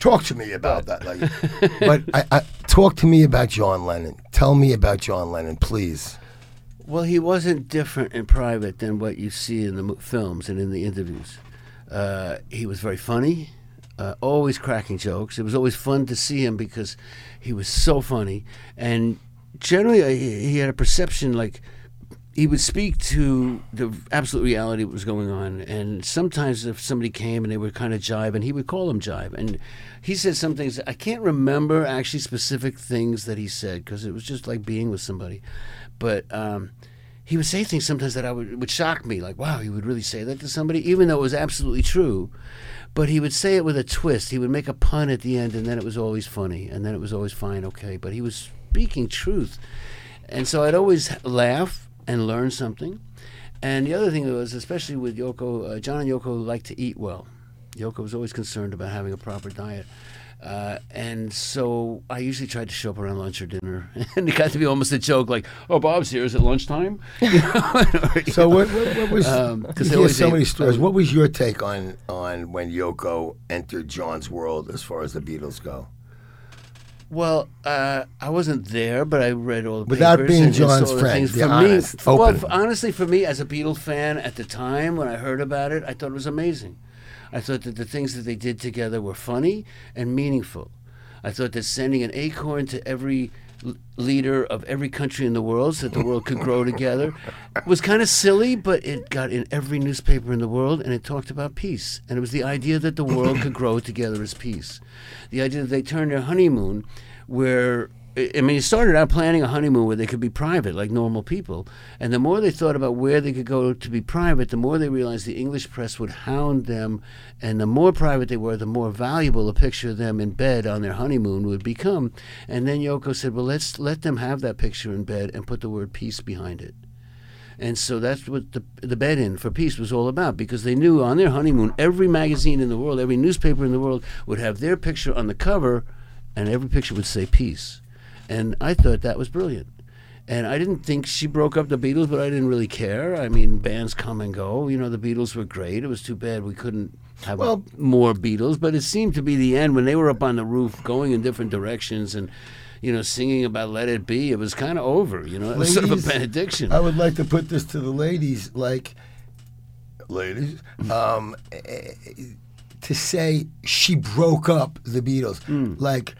Talk to me about that, like, but I, I, talk to me about John Lennon. Tell me about John Lennon, please. Well, he wasn't different in private than what you see in the films and in the interviews. Uh, he was very funny, uh, always cracking jokes. It was always fun to see him because he was so funny. And generally, he he had a perception like he would speak to the absolute reality of what was going on. And sometimes if somebody came and they were kind of jive, and he would call them jive. And he said some things, I can't remember actually specific things that he said because it was just like being with somebody. But um, he would say things sometimes that I would, would shock me, like, wow, he would really say that to somebody, even though it was absolutely true. But he would say it with a twist. He would make a pun at the end, and then it was always funny, and then it was always fine, okay. But he was speaking truth. And so I'd always laugh and learn something. And the other thing was, especially with Yoko, uh, John and Yoko liked to eat well. Yoko was always concerned about having a proper diet. Uh, and so I usually tried to show up around lunch or dinner, [laughs] and it got to be almost a joke, like, "Oh, Bob's here. Is it lunchtime?" [laughs] You know? [laughs] So what, what, what was? Um, 'cause you they so many stories. What was your take on on when Yoko entered John's world as far as the Beatles go? Well, uh, I wasn't there, but I read all the Without papers being John's friend, For honest, me, well, open. f- honestly, for me as a Beatle fan at the time when I heard about it, I thought it was amazing. I thought that the things that they did together were funny and meaningful. I thought that sending an acorn to every leader of every country in the world so that the world could grow together It was kind of silly, but it got in every newspaper in the world and it talked about peace. And it was the idea that the world could grow together as peace. The idea that they turned their honeymoon where I mean, it started out planning a honeymoon where they could be private, like normal people. And the more they thought about where they could go to be private, the more they realized the English press would hound them. And the more private they were, the more valuable a picture of them in bed on their honeymoon would become. And then Yoko said, well, let's let them have that picture in bed and put the word peace behind it. And so that's what the, the bed in for peace was all about because they knew on their honeymoon, every magazine in the world, every newspaper in the world would have their picture on the cover, and every picture would say peace. And I thought that was brilliant. And I didn't think she broke up the Beatles, but I didn't really care. I mean, bands come and go. You know, the Beatles were great. It was too bad we couldn't have Well- more Beatles, but it seemed to be the end when they were up on the roof going in different directions and, you know, singing about Let It Be. It was kind of over, you know, it was sort of a benediction. I would like to put this to the ladies, like, ladies, um, eh, to say she broke up the Beatles, like,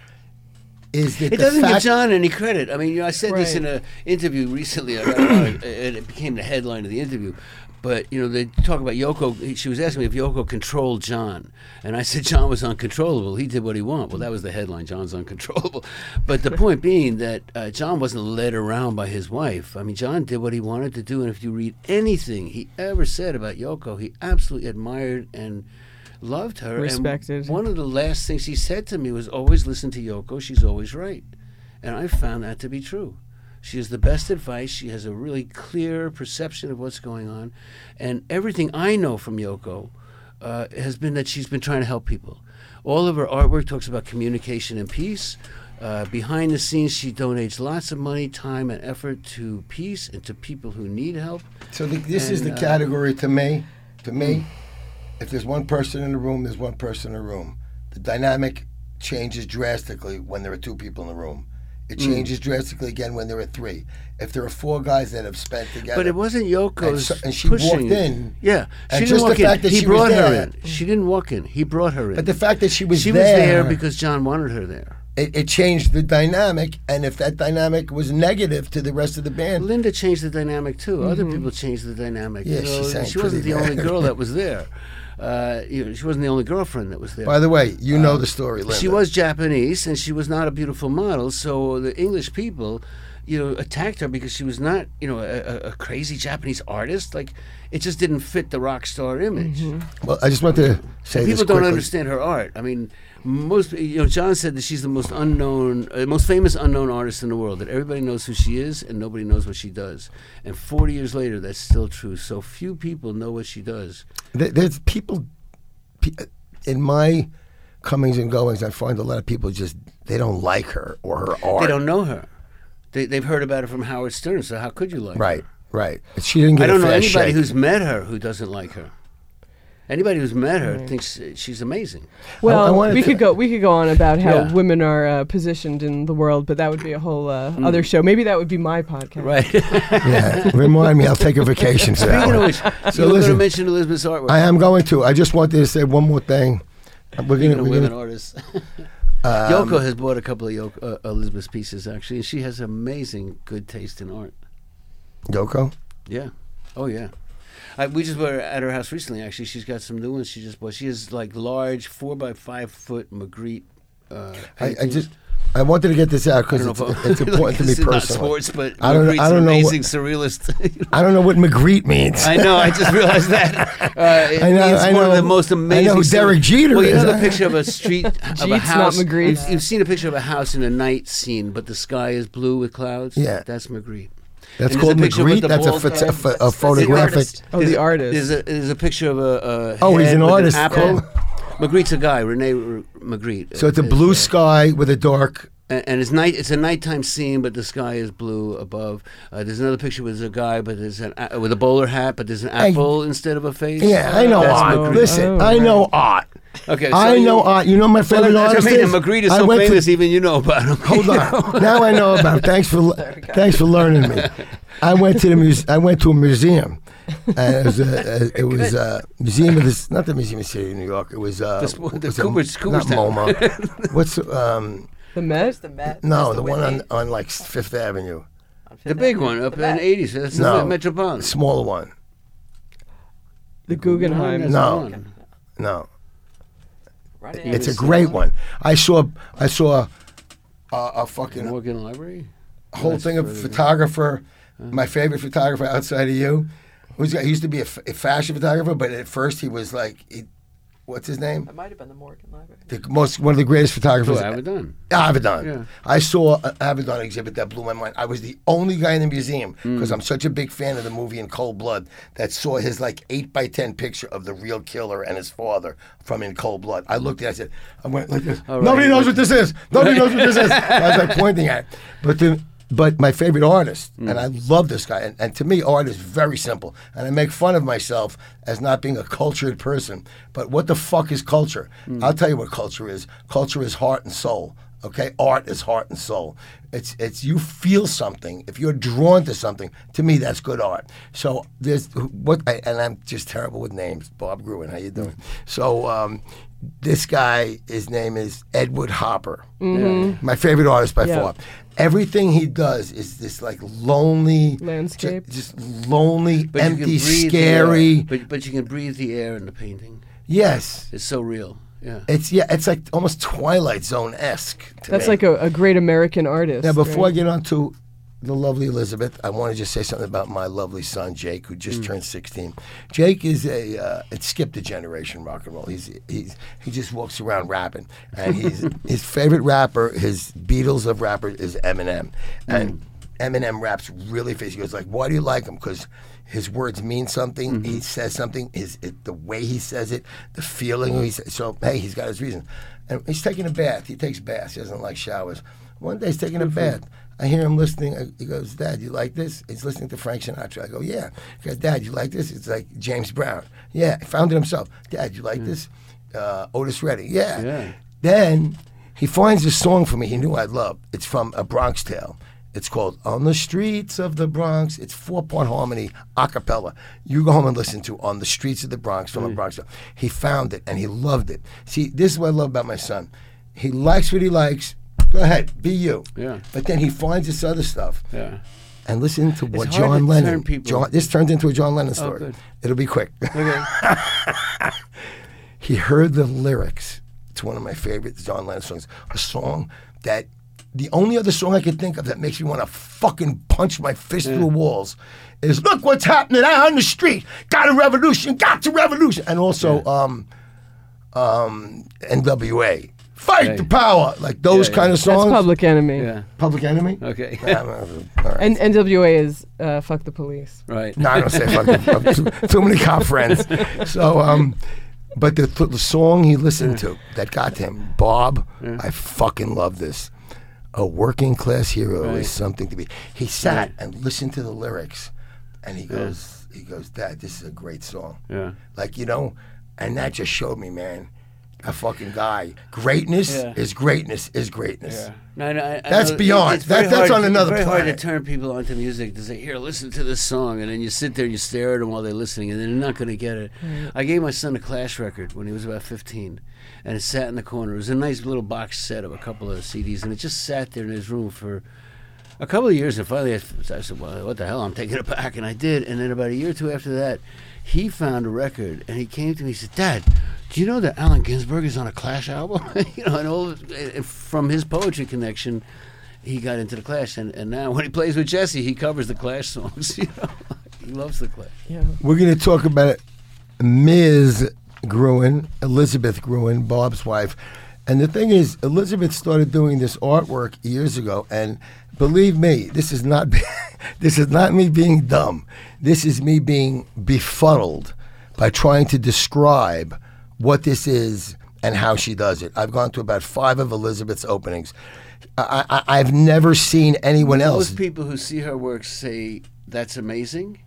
is that. It doesn't give? John any credit. I mean, you know, I said this in an interview recently. I read about it, and it became the headline of the interview. But you know, they talk about Yoko. She was asking me if Yoko controlled John, and I said John was uncontrollable. He did what he wanted. Well, that was the headline. John's uncontrollable. But the point being that uh, John wasn't led around by his wife. I mean, John did what he wanted to do, and if you read anything he ever said about Yoko, he absolutely admired and loved her. and Respected. one of the last things he said to me was, "Always listen to Yoko. She's always right." And I found that to be true. She has the best advice. She has a really clear perception of what's going on. And everything I know from Yoko uh, has been that she's been trying to help people. All of her artwork talks about communication and peace. Uh, behind the scenes, she donates lots of money, time, and effort to peace and to people who need help. So the, this is the uh, category to me. To me, if there's one person in the room, there's one person in the room. The dynamic changes drastically when there are two people in the room. It Hmm. changes drastically again when there are three. If there are four guys that have spent together, But it wasn't Yoko's And so- and she pushing walked in, Yeah, and she didn't just the walk fact in. that he she brought her there- in. She didn't walk in. He brought her in. but the fact that she was she was there, there because John wanted her there. it, it changed the dynamic. And if that dynamic was negative to the rest of the band, Linda changed the dynamic too. Other people changed the dynamic. Yeah, you she know, sang she wasn't the only girl that [laughs] was there. Uh, you know, she wasn't the only girlfriend that was there. by the way, you know the story, Linda. Um, she was Japanese and she was not a beautiful model. So the English people you know, attacked her because she was not, you know, a, a- crazy Japanese artist. Like, it just didn't fit the rock star image. Well, I just want to say this People don't understand her art. I mean, most you know, John said that she's the most unknown, uh, most famous unknown artist in the world. That everybody knows who she is, and nobody knows what she does. And 40 years later, that's still true. So few people know what she does. There- There's people in my comings and goings. I find a lot of people just they don't like her or her art. They don't know her. They, they've heard about it from Howard Stern. So how could you like her? Right, right. She didn't get. I don't know anybody shake. who's met her who doesn't like her. Anybody who's met her thinks uh, she's amazing. Well, I wanted we could go. We could go on about how Yeah. women are uh, positioned in the world, but that would be a whole uh, Mm. other show. Maybe that would be my podcast. Right. [laughs] Yeah, remind me. I'll take a vacation for [laughs] that Speaking of one. which, So you going to listen, mention Elizabeth's artwork. I am going to. I just wanted to say one more thing. We're gonna, we're women gonna artists. [laughs] um, Yoko has bought a couple of Yoko, uh, Elizabeth's pieces actually, and she has amazing good taste in art. Yoko. Yeah. Oh yeah. I, we just were at her house recently. Actually, she's got some new ones she just bought. She has like large four by five foot Magritte. Uh, I, I just I wanted to get this out because it's, it's [laughs] important to me this is not personally. sports, but I don't- Magritte's I don't an know what- surrealist. [laughs] I don't know what Magritte means. I know. I just realized that. [laughs] Uh, it I know, means I one of know. the most amazing. I know amazing. who Derek Jeter well, you is. know the picture of a street of a Jeet's not house. Magritte. You've, you've seen a picture of a house in a night scene, but the sky is blue with clouds. Yeah. that's Magritte. That's And called a Magritte. the That's a, bald phot- a, pho- a That's the photographic. artist. Oh, the a- artist. There's a, there's a picture of a. a Oh, he's an with artist, apple. cool. [laughs] Magritte's a guy, Rene R- Magritte. So it's a blue uh, sky with a dark. And, and it's night. It's a nighttime scene, but the sky is blue above. Uh, there's another picture with a guy, but there's an a- with a bowler hat, but there's an Hey. apple instead of a face. Yeah, I know That's art. Magritte. Listen, Oh, I know right. art. Okay, so I you- know art. You know my Well, favorite that's artist I mean. is? Magritte is I so went to- famous, even you know about him. Hold [laughs] on. now I know about. Him. Thanks for [laughs] thanks for learning me. I went to the muse- I went to a museum. And it was a, a it [laughs] was a museum of this not the Museum of the City of New York. It was uh, The sp- the was a- Coopers- not MoMA. What's um the Met. the Met. no There's the one on on like Fifth Avenue, on Fifth the big Avenue. one up The in Met. the 80s. That's No. the Metropolitan. smaller one. The Guggenheim. That's No. the. No, Right it's a great one. I saw I saw a, a fucking Morgan Library. whole That's thing of further down. photographer. My favorite photographer outside of you, who's he used to be a, f- a fashion photographer, but at first he was like, he, what's his name? That might have been the Morgan Library. The most one of the greatest photographers. Oh, Avedon. Avedon. Yeah. I saw an Avedon exhibit that blew my mind. I was the only guy in the museum Mm. because I'm such a big fan of the movie In Cold Blood that saw his like eight by ten picture of the real killer and his father from In Cold Blood. I looked at it, I said, I went like this. All Nobody knows what this is. Nobody knows what this is. [laughs] I was like pointing at it. But the but my favorite artist, and mm. I love this guy, and, and to me, art is very simple. And I make fun of myself as not being a cultured person. But what the fuck is culture? Mm. I'll tell you what culture is. Culture is heart and soul. Okay, art is heart and soul. It's it's you feel something. If you're drawn to something, to me that's good art. So there's what, I, and I'm just terrible with names. Bob Gruen, how you doing? Mm. So um, this guy, his name is Edward Hopper. Mm-hmm. My favorite artist by Yeah. far. Everything he does is this like lonely Landscape. ju- just lonely, But you can empty, breathe the scary. air. But, but you can breathe the air in the painting. yes, It's so real. Yeah. it's yeah, it's like almost Twilight Zone esque. That's like a, a great American artist. Now, before right? I get on to the lovely Elizabeth, I want to just say something about my lovely son Jake, who just turned 16. Jake is a uh, it skipped a generation rock and roll. He's he's he just walks around rapping, and he's [laughs] his favorite rapper, his Beatles of rappers is Eminem, and Eminem raps really fast. He goes like, "Why do you like him?" Because his words mean something. He says something. His it, the way he says it, the feeling he says. So hey, he's got his reason. And he's taking a bath. He takes baths. He doesn't like showers. One day he's taking a bath. I hear him listening. I- He goes, "Dad, you like this?" He's listening to Frank Sinatra. I go, "Yeah." He goes, "Dad, you like this?" It's like James Brown. Yeah, he found it himself. Dad, you like this? Uh, Otis Redding. Yeah. Yeah. Then he finds a song for me he knew I'd love. It's from A Bronx Tale. It's called On the Streets of the Bronx. It's four part harmony, a cappella. You go home and listen to On the Streets of the Bronx from A Bronx Tale. He found it and he loved it. See, this is what I love about my son. He likes what he likes. Go ahead, be you. Yeah. But then he finds this other stuff Yeah. and listen to what hard John to Lennon. John, this turns into a John Lennon story. good. It'll be quick. Okay. [laughs] he heard the lyrics to one of my favorite John Lennon songs, a song that the only other song I can think of that makes me want to fucking punch my fist through walls is "Look What's Happening Out on the Street." Got a revolution, got to revolution, and also um, um, NWA. Fight Right. the power, like those Yeah, kind of That's songs. Public Enemy. Yeah. Public Enemy. Okay. Yeah, all right. And NWA is uh, fuck the police. right. No, I don't say fucking fuck, too, too many cop friends. So, um, but the, the song he listened to that got to him, Bob, I fucking love this. A working class hero Right. is something to be. He sat Right. and listened to the lyrics, and he goes, he goes, Dad, this is a great song. Yeah. Like you know, and that just showed me, man, a fucking guy. Greatness Yeah. is greatness is greatness. Yeah. No, no, I, I That's know beyond. That- that's hard- on another It's very hard planet. to turn people onto music to say, "Here, listen to this song," and then you sit there and you stare at them while they're listening, and they're not going to get it. Mm. I gave my son a Clash record when he was about 15, and it sat in the corner. It was a nice little box set of a couple of CDs, and it just sat there in his room for a couple of years. And finally, I, I said, "Well, what the hell? I'm taking it back," and I did. And then about a year or two after that, he found a record, and he came to me. He said, "Dad." Do you know that Allen Ginsberg is on a Clash album? [laughs] you know, and all and from his poetry connection, he got into the Clash, and, and now when he plays with Jesse, he covers the Clash songs. [laughs] You know, he loves the Clash. Yeah. We're going to talk about Ms. Gruen, Elizabeth Gruen, Bob's wife. And the thing is, Elizabeth started doing this artwork years ago, and believe me, this is not [laughs] this is not me being dumb. This is me being befuddled by trying to describe what this is and how she does it. I've gone to about five of Elizabeth's openings. I, I, I've never seen anyone else. Most people who see her work say that's amazing.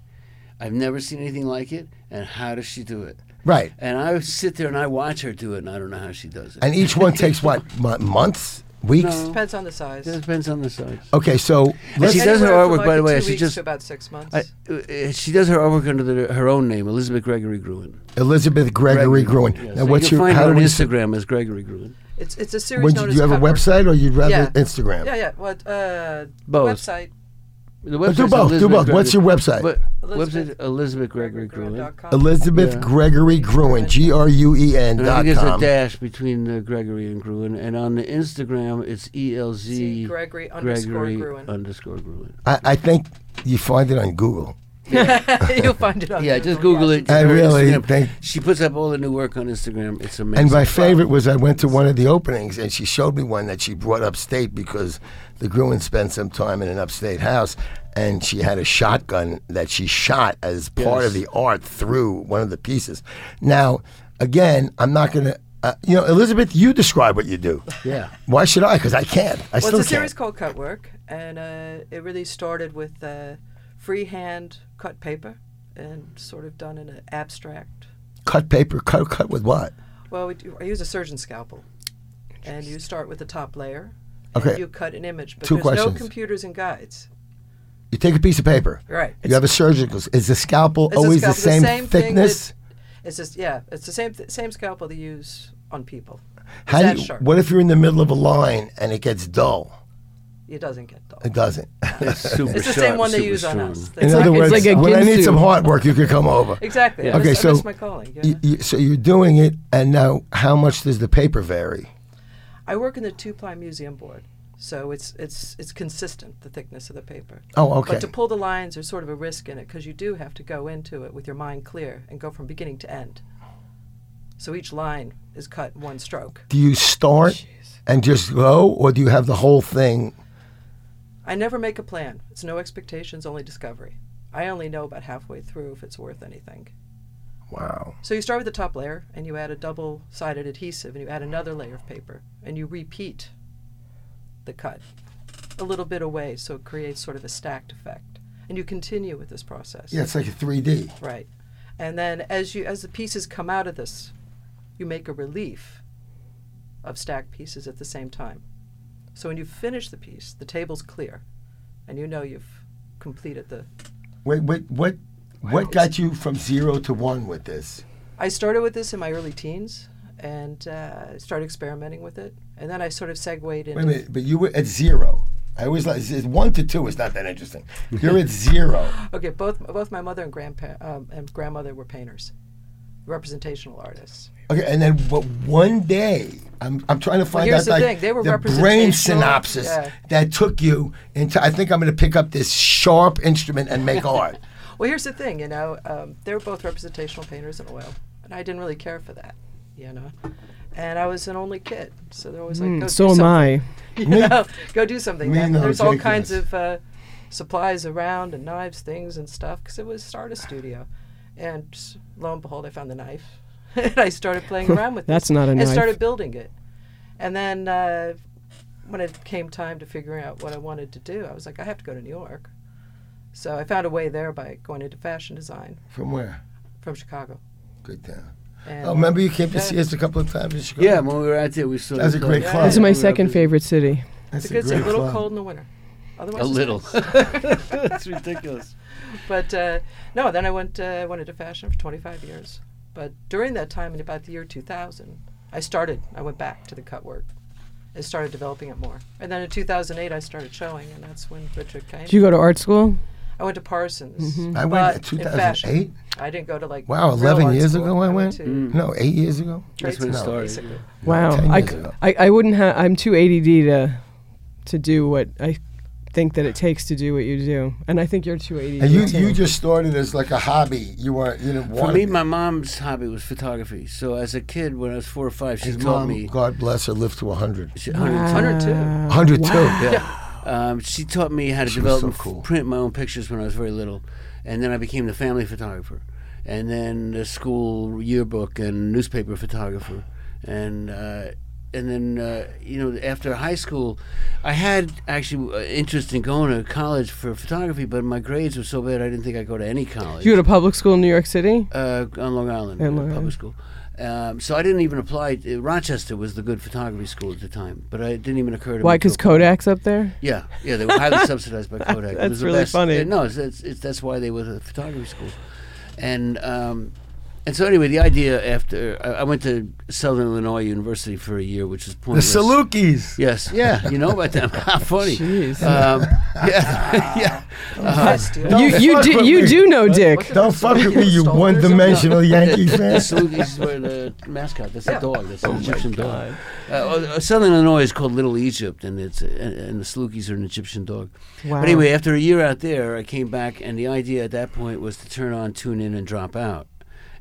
I've never seen anything like it, and how does she do it? Right. And I sit there and I watch her do it, and I don't know how she does it. And each one [laughs] takes what, months? Weeks? No. Depends on the size. it depends on the size. Okay, so let's. she does her Anywhere from artwork, like by the way, I Two weeks suggest- to about six months. I, uh, she does her artwork under the, her own name, Elizabeth Gregory Gruen. Elizabeth Gregory Gruen. Yeah, Now, so what's you your can find how her do on we? Instagram as Gregory Gruen. it's it's a series When known do as you have a Cut website or you'd rather Yeah. Instagram? Yeah, yeah. What uh, Both. website? The Well, do website's both. Do Elizabeth both. What's your website? What, Elizabeth- website Elizabeth Gregory Gruen. Gregory.com. Elizabeth Yeah. Gregory Gruen. G R U E N dot think there's a dash between uh, Gregory and Gruen, and on the Instagram it's E L Z Gregory underscore Gregory Gruen. underscore Gruen. I, I think you find it on Google. [laughs] You'll find it on Yeah, just Google it. I Her really Instagram. think- she puts up all the new work on Instagram. It's amazing. And my favorite was I went to one of the openings and she showed me one that she brought upstate because the Gruen spent some time in an upstate house and she had a shotgun that she shot as part of the art through one of the pieces. Now, again, I'm not going to, uh, you know, Elizabeth, you describe what you do. yeah. Why should I? Because I can't. I Well, still it's a series can't. called Cut Work, and uh, it really started with uh, freehand cut paper and sort of done in an abstract. Cut paper, cut, cut with what? Well, we do, I use a surgeon scalpel, and you start with the top layer. Okay. And you cut an image, but Two there's questions. no computers and guides. You take a piece of paper. Right. You have a surgical. Is the scalpel It's always scalpel, the same, thing that- thickness? It's just yeah, it's the same th- same scalpel they use on people. It's How do you, sharp. what if you're in the middle of a line and it gets dull? It doesn't get dull. It doesn't. [laughs] It's super It's the sharp, same one they super use on us. In It's other like- words, like a when I need Ginsu. some hard work, you could come over. Exactly. Yeah. I Okay, miss, so I miss my calling. you You, know? you, so you're doing it, and now how much does the paper vary? I work in the two ply museum board, so it's it's it's consistent the thickness of the paper. Oh, okay. But to pull the lines, there's sort of a risk in it because you do have to go into it with your mind clear and go from beginning to end. So each line is cut one stroke. Do you start and just go, or do you have the whole thing? I never make a plan. It's no expectations, only discovery. I only know about halfway through if it's worth anything. Wow. So you start with the top layer and you add a double sided adhesive and you add another layer of paper and you repeat the cut a little bit away so it creates sort of a stacked effect. And you continue with this process. Yeah, it's like a 3D. Right. And then as you as the pieces come out of this, you make a relief of stacked pieces at the same time. So when you finish the piece, the table's clear and you know you've completed the Wait, wait, what? What got you from zero to one with this? I started with this in my early teens and uh, started experimenting with it. And then I sort of segued into Wait a minute, but you were at zero. I always like it's- one to two is not that interesting. You're at [laughs] zero. Okay, both both my mother and grandpa um, and grandmother were painters. Representational artists. Okay, and then but one day, I'm, I'm trying to find here's out the like thing, they were brain representational, synopsis yeah. that took you into. I think I'm going to pick up this sharp instrument and make [laughs] art. Well, here's the thing, you know, um, they were both representational painters in oil, and I didn't really care for that, you know. And I was an only kid, so they're always like, Mm, go so do am something. I. [laughs] you know, go do something. Me no there's all kinds of uh, supplies around and knives, things, and stuff because it was start a studio. And s- lo and behold, I found the knife, [laughs] and I started playing around with [laughs] it. That's this not a and knife. started building it. And then uh, when it came time to figuring out what I wanted to do, I was like, I have to go to New York. So I found a way there by going into fashion design From where? from Chicago. Good town. And Oh, remember you came to see us a couple of times in Chicago? Yeah, when we were out there, we saw. That's a great club. club. This is my second favorite city. That's It's, it's a little club. cold in the winter. Otherwise, A little. it's [laughs] ridiculous. [laughs] But uh, no, then I went uh, went into fashion for 25 years. But during that time, in about the year 2000, I started. I went back to the cut work and started developing it more. And then in 2008, I started showing, and that's when Richard came. Did you go to art school? I went to Parsons. I went but in in 2008. I didn't go to like Wow, 11 art years school. ago I went? to Mm. No, eight years ago. That's when it school, started. basically. Wow. 10 I, years c- ago. I, I wouldn't have. I'm too ADD to to do what I think that it takes to do what you do, and I think you're too ADD. And you too. you just started as like a hobby. You weren't you didn't For me, it. my mom's hobby was photography. So as a kid, when I was four or five, she His taught mom, me. God bless her, lived to 100. She, Wow. 102. 102. Yeah. Um, she taught me how to She develop so and cool. print my own pictures when I was very little, and then I became the family photographer, and then the school yearbook and newspaper photographer, and uh, and then uh, you know after high school, I had actually uh, interest in going to college for photography, but my grades were so bad I didn't think I'd go to any college. You go to public school in New York City? uh, on Long Island, uh, Long public school. Um, so I didn't even apply. uh, Rochester was the good photography school at the time, but I it didn't even occur to Why? me. Because. Kodak's up there. Yeah, yeah, they were highly [laughs] subsidized by Kodak. It That's really best- funny. yeah, no, it's, it's, it's, that's why they were the photography school, and um, and so anyway, the idea after I, I went to Southern Illinois University for a year, which is pointless. The pointless. Salukis. Yes, yeah, [laughs] you know about them. [laughs] How funny. Jeez. Um, yeah, [laughs] yeah. I you you do you me. do know Dick. What Don't fuck with me, you one-dimensional Yankee fan. The fan. Salukis were the mascot. That's Yeah. a dog. That's Oh an Egyptian dog. Uh, uh, Southern Illinois is called Little Egypt, and it's and, and the Salukis are an Egyptian dog. Wow. But anyway, after a year out there, I came back, and the idea at that point was to turn on, tune in, and drop out.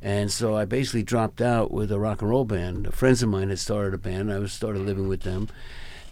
And so I basically dropped out with a rock and roll band. Friends of mine had started a band. I was started living with them,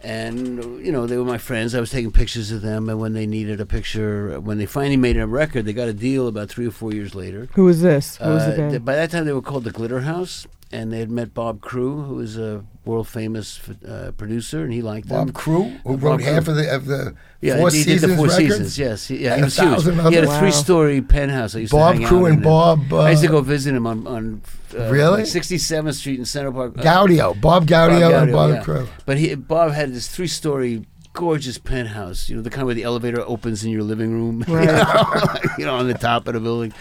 and you know they were my friends. I was taking pictures of them, and when they needed a picture, when they finally made a record, they got a deal about three or four years later. Who was this? Who was the Uh, band? th- by that time, they were called the Glitter House, and they had met Bob Crewe, who was a world famous uh, producer, and he liked them. Bob Crewe, who Bob wrote half of the of the Yeah, Four he Seasons did the Four records. Seasons. Yes, he, yeah, And he a was huge. He had a three-story penthouse. I used Bob to Crewe and. Bob. Uh, I used to go visit him on on uh, Really? like 67th Street in Central Park. Uh, Gaudio, Bob Gaudio, and Gaudio, Bob yeah. Crewe. But he Bob had this three-story gorgeous penthouse. You know, the kind where the elevator opens in your living room. [laughs] you know, [laughs] you know, on the top of the building.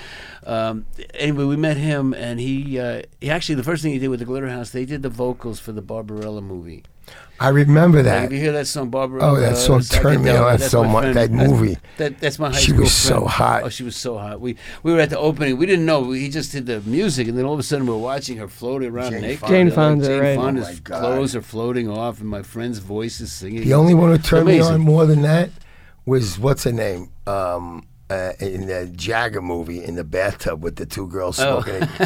Um, anyway, we met him, and he uh, he actually the first thing he did with the Glitter House, they did the vocals for the Barbarella movie. I remember Like, that. if you hear that song, Barbarella, Oh, that song turned me on that's so much. friend- That that's- movie. That, that's my high She school was so hot. Oh, she was so hot. We we were at the opening. We didn't know. He just did the music, and then all of a sudden we're watching her floating around Jane naked. Fonda. Jane Like, Fonda, Jane right. Fonda's Oh, my God. clothes are floating off, and my friend's voice is singing. The only one who turned me on more than that was what's her name um, uh, in the Jagger movie in the bathtub with the two girls Oh. smoking. [laughs]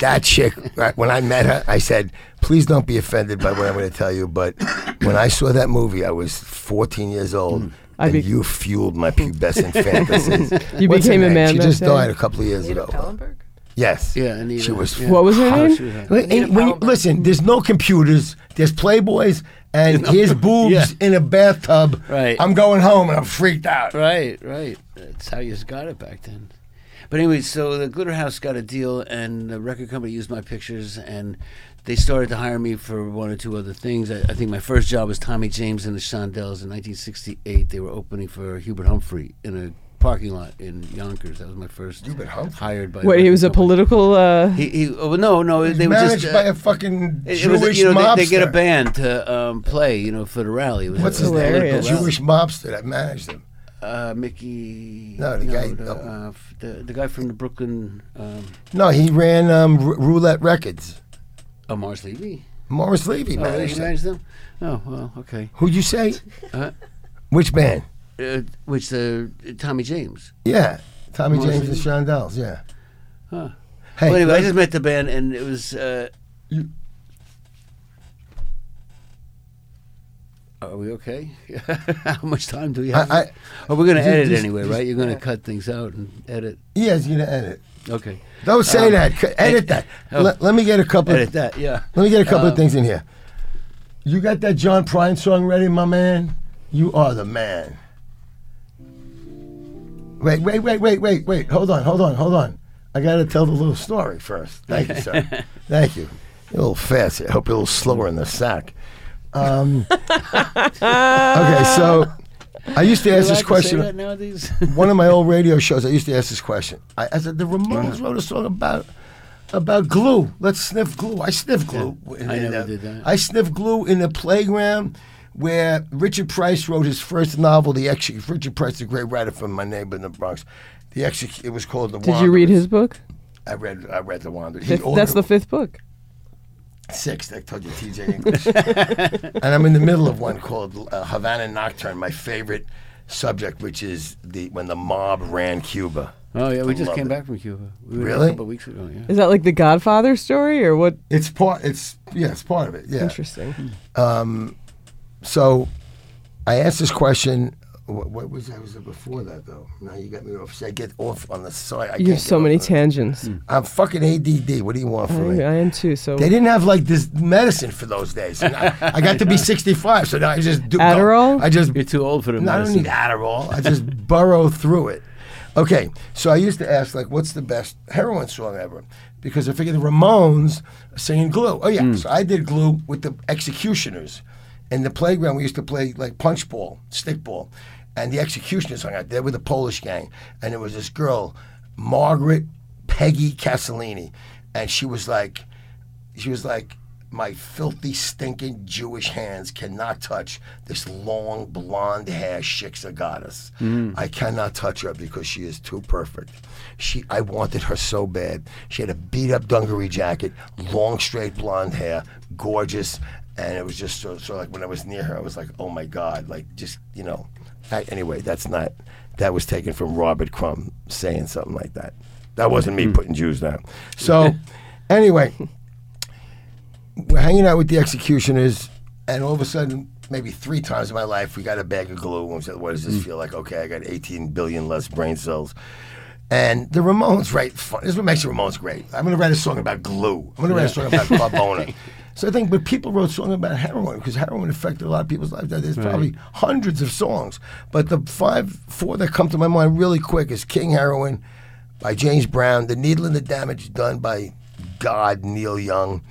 that chick. right, When I met her, I said, "Please don't be offended by what I'm going to tell you." But when I saw that movie, I was 14 years old. I and be- you fueled my pubescent fantasies. [laughs] You What's became a man She just day? died a couple of years Anita ago. Pallenberg? Yes. Yeah, Anita, She was yeah. What was her Oh, name? was hot. Li- Anita and when you- Pallenberg. listen, there's no computers. There's Playboys, and his [laughs] boobs Yeah. in a bathtub. Right. I'm going home and I'm freaked out. Right, right. That's how you got it back then. But anyway, so the Glitter House got a deal, and the record company used my pictures, and they started to hire me for one or two other things. I, I think my first job was Tommy James and the Shondells in 1968. They were opening for Hubert Humphrey in a parking lot in Yonkers. That was my first Hubert Humphrey? hired by. What? the He was a company. political. Uh, He, he, oh, no, no, He's they were managed just. by uh, a fucking it Jewish was, you know, mobster. they, they get a band to um, play, you know, for the rally. Was What's his name? Hilarious. A political rally. Jewish mobster that managed him. Uh, Mickey. No, the guy- The, no. uh, the, the guy from the Brooklyn. Um, No, he ran um, R- Roulette Records. oh, Mars Levy. Morris Levy Oh, managed he managed them. Oh, well, okay. Who'd you say? Uh, Which band? Uh, which the Tommy James. Yeah, Tommy James and. Shondells. Yeah. Huh. Hey, well, anyway, I just met the band, and it was. Uh, You- Are we okay? [laughs] How much time do we have? I- I- oh, we're going to edit just- anyway, just- right? You're going to cut things out and edit. yeah, he's gonna edit. Okay. Don't say Um, that. Edit that. oh. Let, let me get a couple. Edit that, yeah. Let me get a couple of Um, things in here. You got that John Prine song ready, my man? You are the man. Wait, wait, wait, wait, wait, wait. Hold on, hold on, hold on. I got to tell the little story first. Thank you, sir. [laughs] Thank you. You're a little fast. I hope you're a little slower in the sack. Um, [laughs] okay, so I used to ask this question. [laughs] one of my old radio shows, I used to ask this question. I, I said, the Ramones wrote a song about about glue. Let's sniff glue. I sniff glue. in- I never did that. I sniff glue in the playground where Richard Price wrote his first novel, The Exec. Richard Price, a great writer from My Neighbor in the Bronx. The Exec. It was called The Did you read his book? I read. I read The Wanderer. He Fifth, ordered- that's the fifth book. Sixth, I told you, TJ English. [laughs] and I'm in the middle of one called uh, Havana Nocturne, my favorite subject, which is the when the mob ran Cuba. Oh, yeah, we just Love came it. back from Cuba. We were there Really? A couple of weeks ago, yeah. Is that like the Godfather story or what? It's part. It's yeah, it's part of it. Yeah. Interesting. So, I asked this question. What, what was I was it before that though? Now you got me off. I get off on the side. I You have so many tangents. I'm fucking ADD. What do you want I, from me? I am too. So They didn't have like this medicine for those days. And I, I got to be [laughs] 65, so now I just do Adderall? I just You're too old for the No, I don't medicine. need Adderall. I just [laughs] burrow through it. Okay, so I used to ask like, what's the best heroin song ever? Because I figured the Ramones are singing Glue. Oh yeah, hmm. so I did Glue with the Executioners. In the playground, we used to play like punch ball, stick ball, and the Executioners hung out there with the Polish gang, and there was this girl, Margaret Peggy Castellini, and she was like, she was like, my filthy, stinking Jewish hands cannot touch this long blonde hair Shiksa goddess. Mm. I cannot touch her because she is too perfect. She, I wanted her so bad. She had a beat up dungaree jacket, long straight blonde hair, gorgeous, and it was just so, so like when I was near her, I was like, oh my god, like just you know. I, anyway, that's not. That was taken from Robert Crumb saying something like that. That wasn't me hmm. putting Jews down. So, [laughs] anyway, we're hanging out with the executioners, and all of a sudden, maybe three times in my life, we got a bag of glue. And we said, "What does this hmm. feel like?" Okay, I got 18 billion less brain cells. And the Ramones write fun. This is what makes the Ramones great. I'm going to write a song about glue. I'm going to write a song about [laughs] Carbona. So I think, but people wrote songs about heroin because heroin affected a lot of people's lives. There's probably hundreds of songs, but the five, four that come to my mind really quick is King Heroin by James Brown, The Needle and the Damage done by God Neil Young,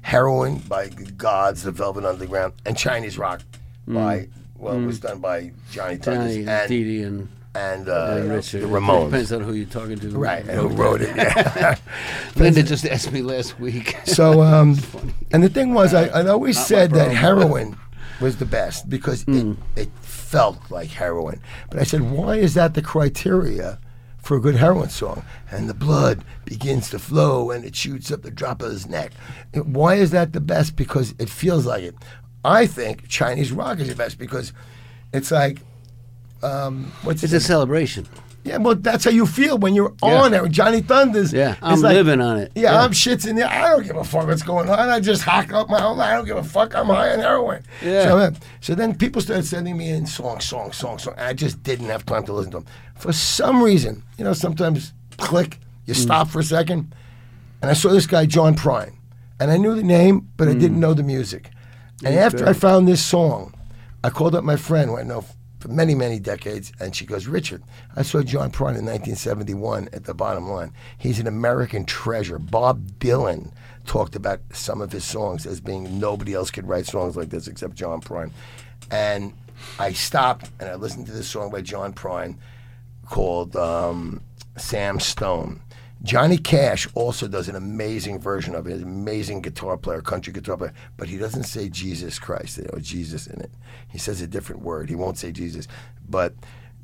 Heroin by Gods, The Velvet Underground, and Chinese Rock by mm. well, it was mm. done by Johnny Thunders and Dee, and, and uh, and Richard. the Ramones. Depends on who you're talking to. Right, and who wrote it? Yeah. [laughs] [laughs] Linda just asked me last week. So, [laughs] um, and the thing was, I, I always Not said that heroin was the best because Hmm. it, it felt like heroin. But I said, why is that the criteria for a good heroin song? And the blood begins to flow and it shoots up the drop of his neck. Why is that the best? Because it feels like it. I think Chinese rock is the best because it's like, um, what's It's a celebration. Yeah, well, that's how you feel when you're Yeah. on it. Johnny Thunders. Yeah, I'm like- living on it. Yeah, Yeah. I'm shits in there. I don't give a fuck what's going on. I just hack up my own. I don't give a fuck. I'm high on heroin. Yeah. So, uh, so then people started sending me in songs, songs, songs, songs. I just didn't have time to listen to them. For some reason, you know, sometimes click, you stop for a second, and I saw this guy John Prine, and I knew the name, but I didn't know the music. And after I found this song, I called up my friend who I know for many, many decades, and she goes, Richard, I saw John Prine in 1971 at the bottom line. He's an American treasure. Bob Dylan talked about some of his songs as being nobody else could write songs like this except John Prine. And I stopped and I listened to this song by John Prine called um, Sam Stone. Johnny Cash also does an amazing version of it. An amazing guitar player, country guitar player, but he doesn't say Jesus Christ, know, Jesus in it. He says a different word. He won't say Jesus. But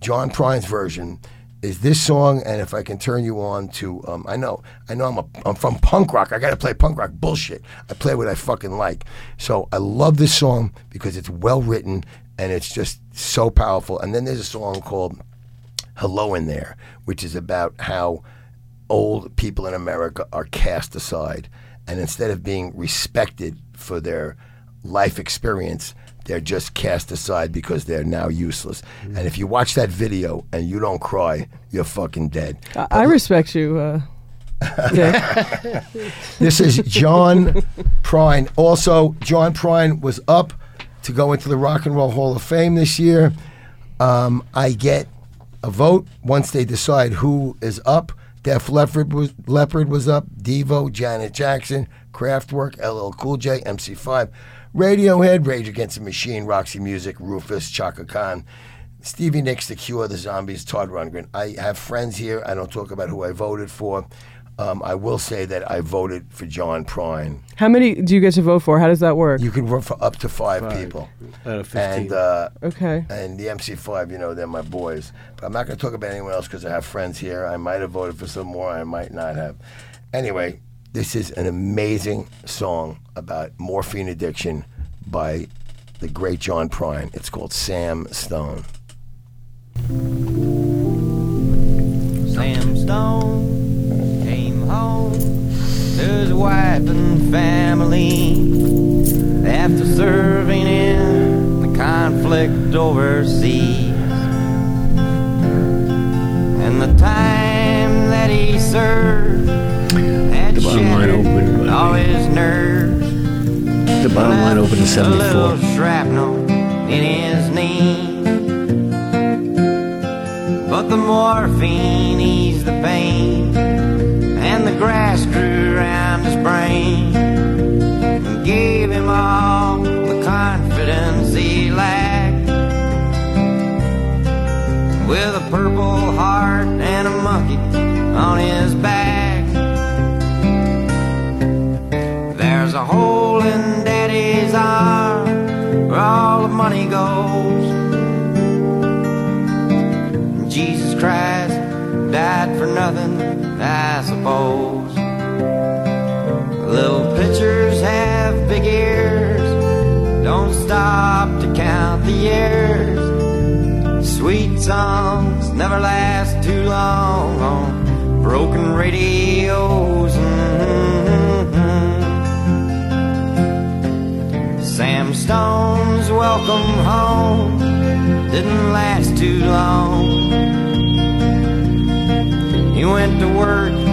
John Prine's version is this song, and if I can turn you on to, um, I know, I know, I'm a, I'm from punk rock. I got to play punk rock bullshit. I play what I fucking like. So I love this song because it's well written and it's just so powerful. And then there's a song called "Hello in There," which is about how old people in America are cast aside, and instead of being respected for their life experience, they're just cast aside because they're now useless. And if you watch that video and you don't cry, you're fucking dead. I, I respect you. Uh, [laughs] This is John Prine. Also, John Prine was up to go into the Rock and Roll Hall of Fame this year. Um, I get a vote once they decide who is up. Def Leppard was, was up. Devo, Janet Jackson, Kraftwerk, LL Cool J, MC5, Radiohead, Rage Against the Machine, Roxy Music, Rufus, Chaka Khan, Stevie Nicks, The Cure, The Zombies, Todd Rundgren. I have friends here. I don't talk about who I voted for. Um, I will say that I voted for John Prine. How many do you get to vote for? How does that work? You can vote for up to five, Five people. out of 15. And uh, okay. and the MC5, you know, they're my boys. But I'm not going to talk about anyone else because I have friends here. I might have voted for some more. I might not have. Anyway, this is an amazing song about morphine addiction by the great John Prine. It's called Sam Stone. Sam Stone came home to his wife and family after serving in the conflict overseas. And the time that he served had The bottom line shattered all his nerves. The bottom line opened in A little 74. shrapnel in his knee. But the morphine eased the pain, grass grew around his brain, and gave him all the confidence he lacked. With a purple heart and a monkey on his back. There's a hole in daddy's arm I suppose. Little pitchers have big ears, don't stop to count the years. Sweet songs never last too long on broken radios. Mhm. Sam Stone's welcome home didn't last too long. He went to work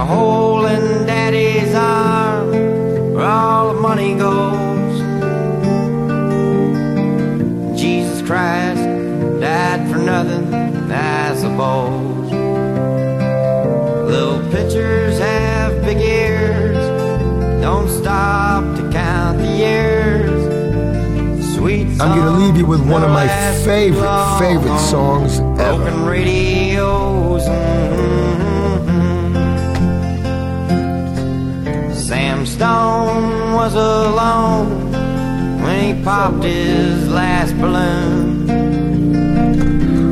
a hole in daddy's arm where all the money goes. Jesus Christ died for nothing, I suppose. Little pitchers have big ears, don't stop to count the years. Sweet I'm to leave you with one of my songs never last favorite, favorite songs ever. Broken radios. Was alone when he popped his last balloon.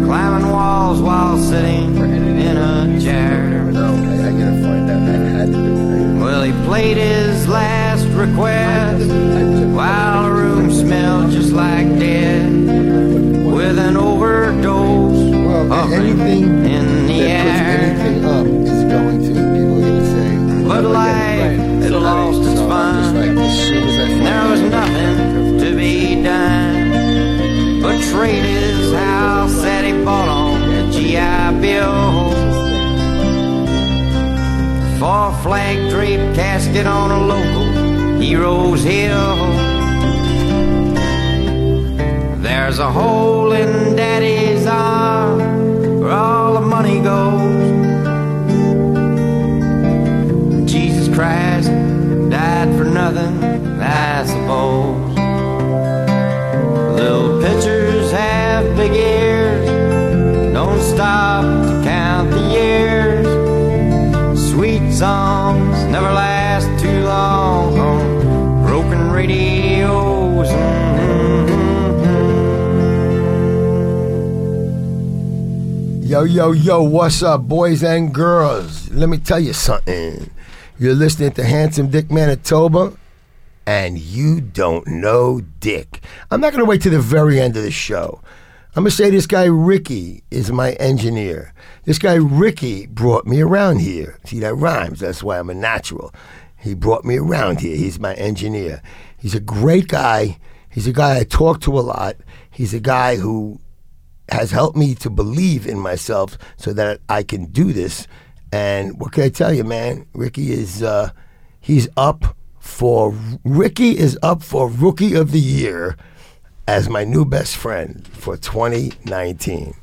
Climbing walls while sitting in a chair. Okay, I got to find out. I had to. Well, he played his last request while the room smelled just like dead with an overdose of anything as I find There was nothing to be done but trade his house that he bought on the GI Bill for a flag draped casket on a local hero's hill. There's a hole in daddy's arm where all the money goes. Jesus Christ Little pitchers have big ears, don't stop to count the years. Sweet songs never last too long on broken radios. Mm-hmm. Yo, yo, yo, what's up, boys and girls? Let me tell you something. You're listening to Handsome Dick Manitoba, and you don't know Dick. I'm not going to wait to the very end of the show. I'm going to say this guy, Ricky, is my engineer. This guy, Ricky, brought me around here. See, that rhymes. That's why I'm a natural. He brought me around here. He's my engineer. He's a great guy. He's a guy I talk to a lot. He's a guy who has helped me to believe in myself so that I can do this. And what can I tell you, man? Ricky is uh, he's up for Ricky is up for Rookie of the Year as my new best friend for 2019.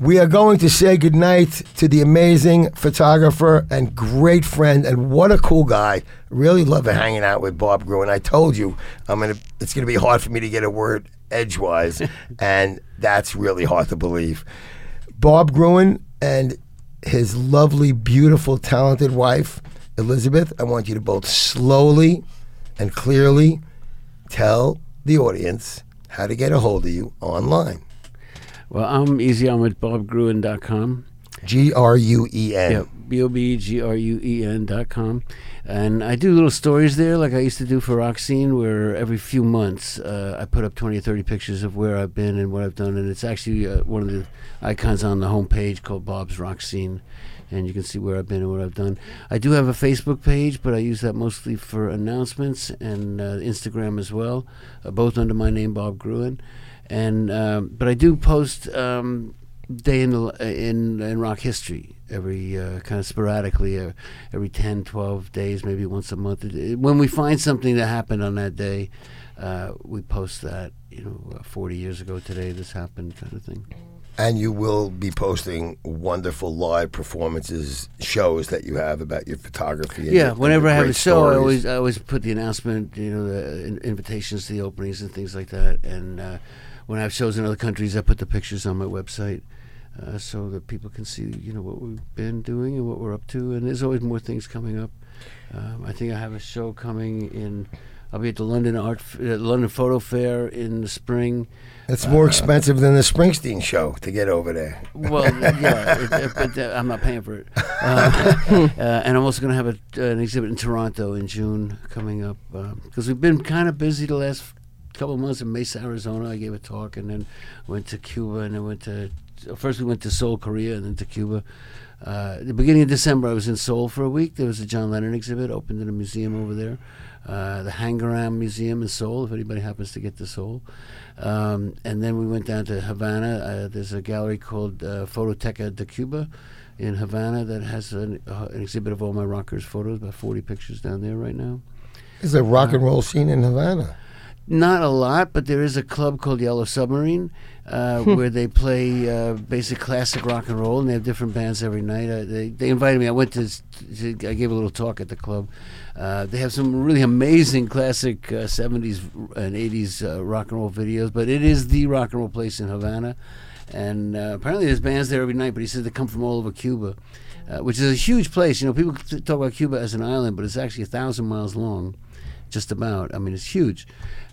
We are going to say goodnight to the amazing photographer and great friend, and what a cool guy. Really love hanging out with Bob Gruen. I told you I'm gonna. It's gonna be hard for me to get a word edgewise, [laughs] and that's really hard to believe. Bob Gruen and his lovely, beautiful, talented wife Elizabeth. I want you to both slowly and clearly tell the audience how to get a hold of you online. Well, I'm easy. I'm at bobgruen.com. G R U E N. Yeah, B O B G R U E N dot com. And I do little stories there, like I used to do for Rock Scene, where every few months uh, I put up 20 or 30 pictures of where I've been and what I've done. And it's actually uh, one of the icons on the homepage called Bob's Scene. And you can see where I've been and what I've done. I do have a Facebook page, but I use that mostly for announcements and uh, Instagram as well, uh, both under my name, Bob Gruen. And um, but I do post um, day in, in in rock history every uh, kind of sporadically uh, every 10 12 days maybe once a month when we find something that happened on that day uh, we post that you know uh, 40 years ago today this happened kind of thing And you will be posting wonderful live performances, shows that you have about your photography. and yeah your- whenever i have a show i always i always put the announcement you know the in- invitations to the openings and things like that. And uh, when i have shows in other countries i put the pictures on my website uh, so that people can see you know what we've been doing and what we're up to. And there's always more things coming up. Um, i think i have a show coming in i'll be at the london art F- uh, london photo fair in the spring It's more expensive than the Springsteen show to get over there. Well, [laughs] yeah, it, it, but uh, I'm not paying for it. Uh, [laughs] uh, and I'm also going to have a, an exhibit in Toronto in June coming up because we've been kind of busy the last couple of months in Mesa, Arizona. I gave a talk and then went to Cuba and then went to first we went to Seoul, Korea, and then to Cuba. Uh, the beginning of December, I was in Seoul for a week. There was a John Lennon exhibit opened in a museum over there, uh, the Hangaram Museum in Seoul. If anybody happens to get to Seoul, um, and then we went down to Havana. Uh, there's a gallery called uh, Fototeca de Cuba in Havana that has an, uh, an exhibit of all my rockers' photos, about 40 pictures down there right now. There's a rock and roll scene in Havana. Not a lot, but there is a club called Yellow Submarine uh, where they play uh, basic classic rock and roll, and they have different bands every night. Uh, they, they invited me. I went to, to. I gave a little talk at the club. Uh, they have some really amazing classic uh, 70s and 80s uh, rock and roll videos, but it is the rock and roll place in Havana. And uh, apparently there's bands there every night, but he said they come from all over Cuba, uh, which is a huge place. You know, people talk about Cuba as an island, but it's actually a thousand miles long just about. I mean, it's huge.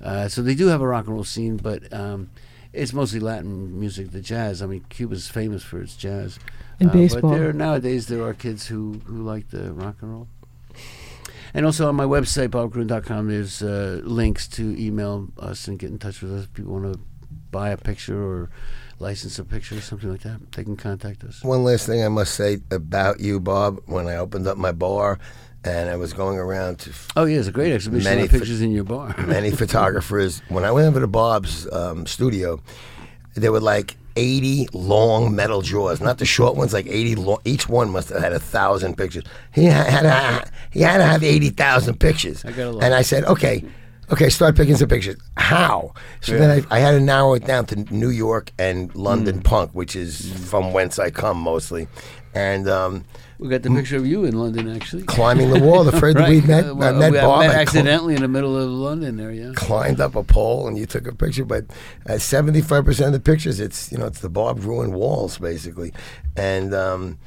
Uh, so they do have a rock and roll scene, but um, it's mostly Latin music, the jazz. I mean, Cuba's famous for its jazz. And Uh, baseball. But there, nowadays, there are kids who, who like the rock and roll. And also on my website, bobgruen.com, there's uh, links to email us and get in touch with us if people want to buy a picture or license a picture or something like that. They can contact us. One last thing I must say about you, Bob. When I opened up my bar and I was going around to Oh, yeah, it's a great exhibition Many pictures in your bar. [laughs] many photographers. When I went over to Bob's um, studio, there were like 80 long metal drawers, not the short ones, like 80 long. Each one must have had a thousand pictures. He had to, he had to have 80,000 pictures. I got a lot. And I said, okay, okay, start picking some pictures. How? So then I, I had to narrow it down to New York and London Mm. punk, which is from whence I come mostly. And um, We got the picture of you in London, actually. climbing the wall, the [laughs] Fred that we met, Uh, I met we- Bob. met accidentally in the middle of London there, yeah. climbed up a pole and you took a picture. But uh, seventy-five percent of the pictures, it's you know, it's the Bob Gruen walls basically, and um,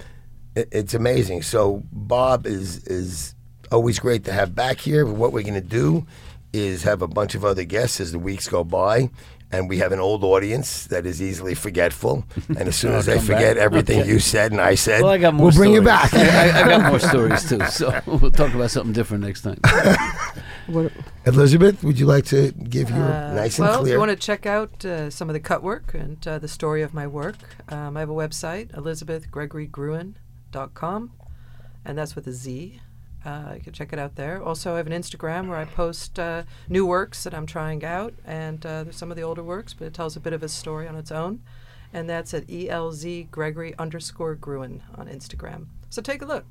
it, it's amazing. So Bob is is always great to have back here. But what we're going to do is have a bunch of other guests as the weeks go by. And we have an old audience that is easily forgetful, [laughs] and as soon as they forget back. everything Okay. you said and I said, Well, I got more we'll bring you back. [laughs] I, I got more [laughs] stories, too, so we'll talk about something different next time. What, Elizabeth, would you like to give your Uh, nice and clear? well, if you want to check out uh, some of the cut work and uh, the story of my work, um, I have a website, elizabethgregorygruen.com, and that's with a Z. Uh, you can check it out there. Also, I have an Instagram where I post uh, new works that I'm trying out, and uh, there's some of the older works, but it tells a bit of a story on its own. And that's at ELZ Gregory underscore Gruen on Instagram. So take a look.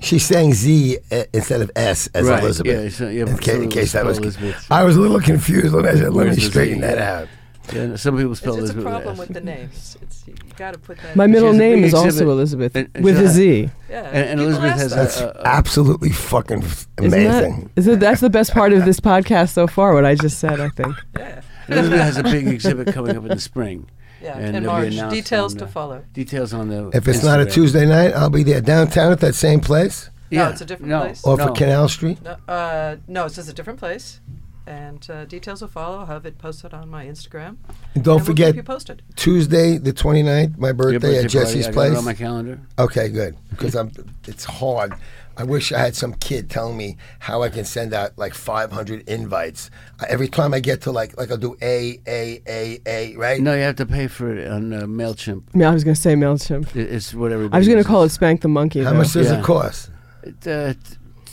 She's saying Z uh, instead of S as Right, Elizabeth. yeah, so- yeah, in, ca- in case that was. Elizabeth. I was a little confused when I said, "Let Where's me the Z? straighten that out." Yeah, some people It's, spell it's a problem S. with the names. It's, you got to put that. my She middle name big is also. Elizabeth And- and with she a has- Z. yeah, and- and Elizabeth has that. That's Uh, uh, absolutely fucking f- Isn't amazing. that, is it, that's the best part of this podcast so far, what I just said, I think. yeah. Elizabeth has a big exhibit coming up in the spring. Yeah, And in March. Details on, to uh, follow. Details on the. if it's not a Tuesday night, I'll be there downtown at that same place, Yeah. No, it's a different no, place. off no. of Canal Street. No, uh, no, it's just a different place. And uh, details will follow. I'll have it posted on my Instagram. And don't and forget We'll keep you posted. Tuesday, the 29th, my birthday, birthday at party, Jesse's I got it place. on my calendar. Okay, good. Because I'm. It's hard. I wish I had some kid telling me how I can send out like 500 invites. Uh, every time I get to like, like I'll do A, A, A, A, right? No, you have to pay for it on uh, Mailchimp. I mean, I was going to say MailChimp. It- It's whatever. I was going to call it Spank the Monkey. How though. much does Yeah. it cost? It, uh,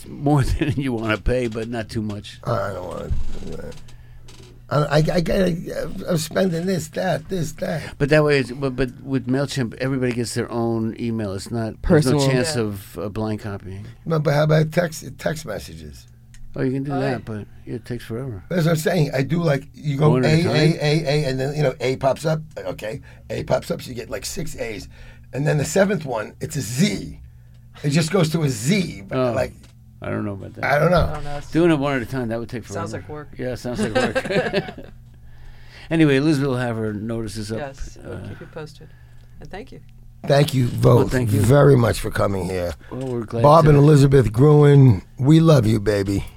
it's more [laughs] than you want to pay, but not too much. I don't want to. I, I, I gotta, I'm spending this, that, this, that. But that way, it's, but, but with Mailchimp, everybody gets their own email. It's not Personal. There's no chance Yeah. of uh, blind copying. No, but how about text text messages? Oh, you can do yeah. that, but it takes forever. That's what I'm saying. I do like you go One A a A? A A, and then you know A pops up. Okay, A pops up, so you get like six A's, and then the seventh one, it's a Z. It just goes to a Z. But Oh. like I don't know about that. I don't know. I don't know. Doing it one at a time, that would take forever. Sounds like work. Yeah, sounds like work. [laughs] [laughs] anyway, Elizabeth will have her notices up. Yes, we'll uh, keep you posted. And thank you. Thank you both Well, thank you. very much for coming here. well, we're glad Bob to- and Elizabeth Gruen, we love you, baby. [laughs]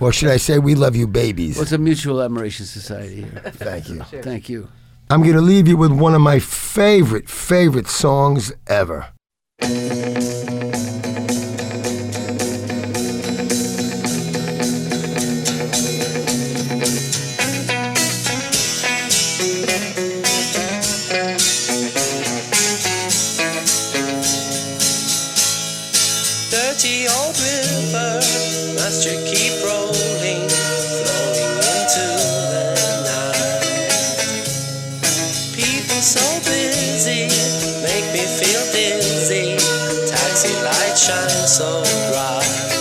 Or should I say, we love you, babies? Well, it's a mutual admiration society here. Thank you. Cheers. Thank you. I'm going to leave you with one of my favorite, favorite songs ever. So bright,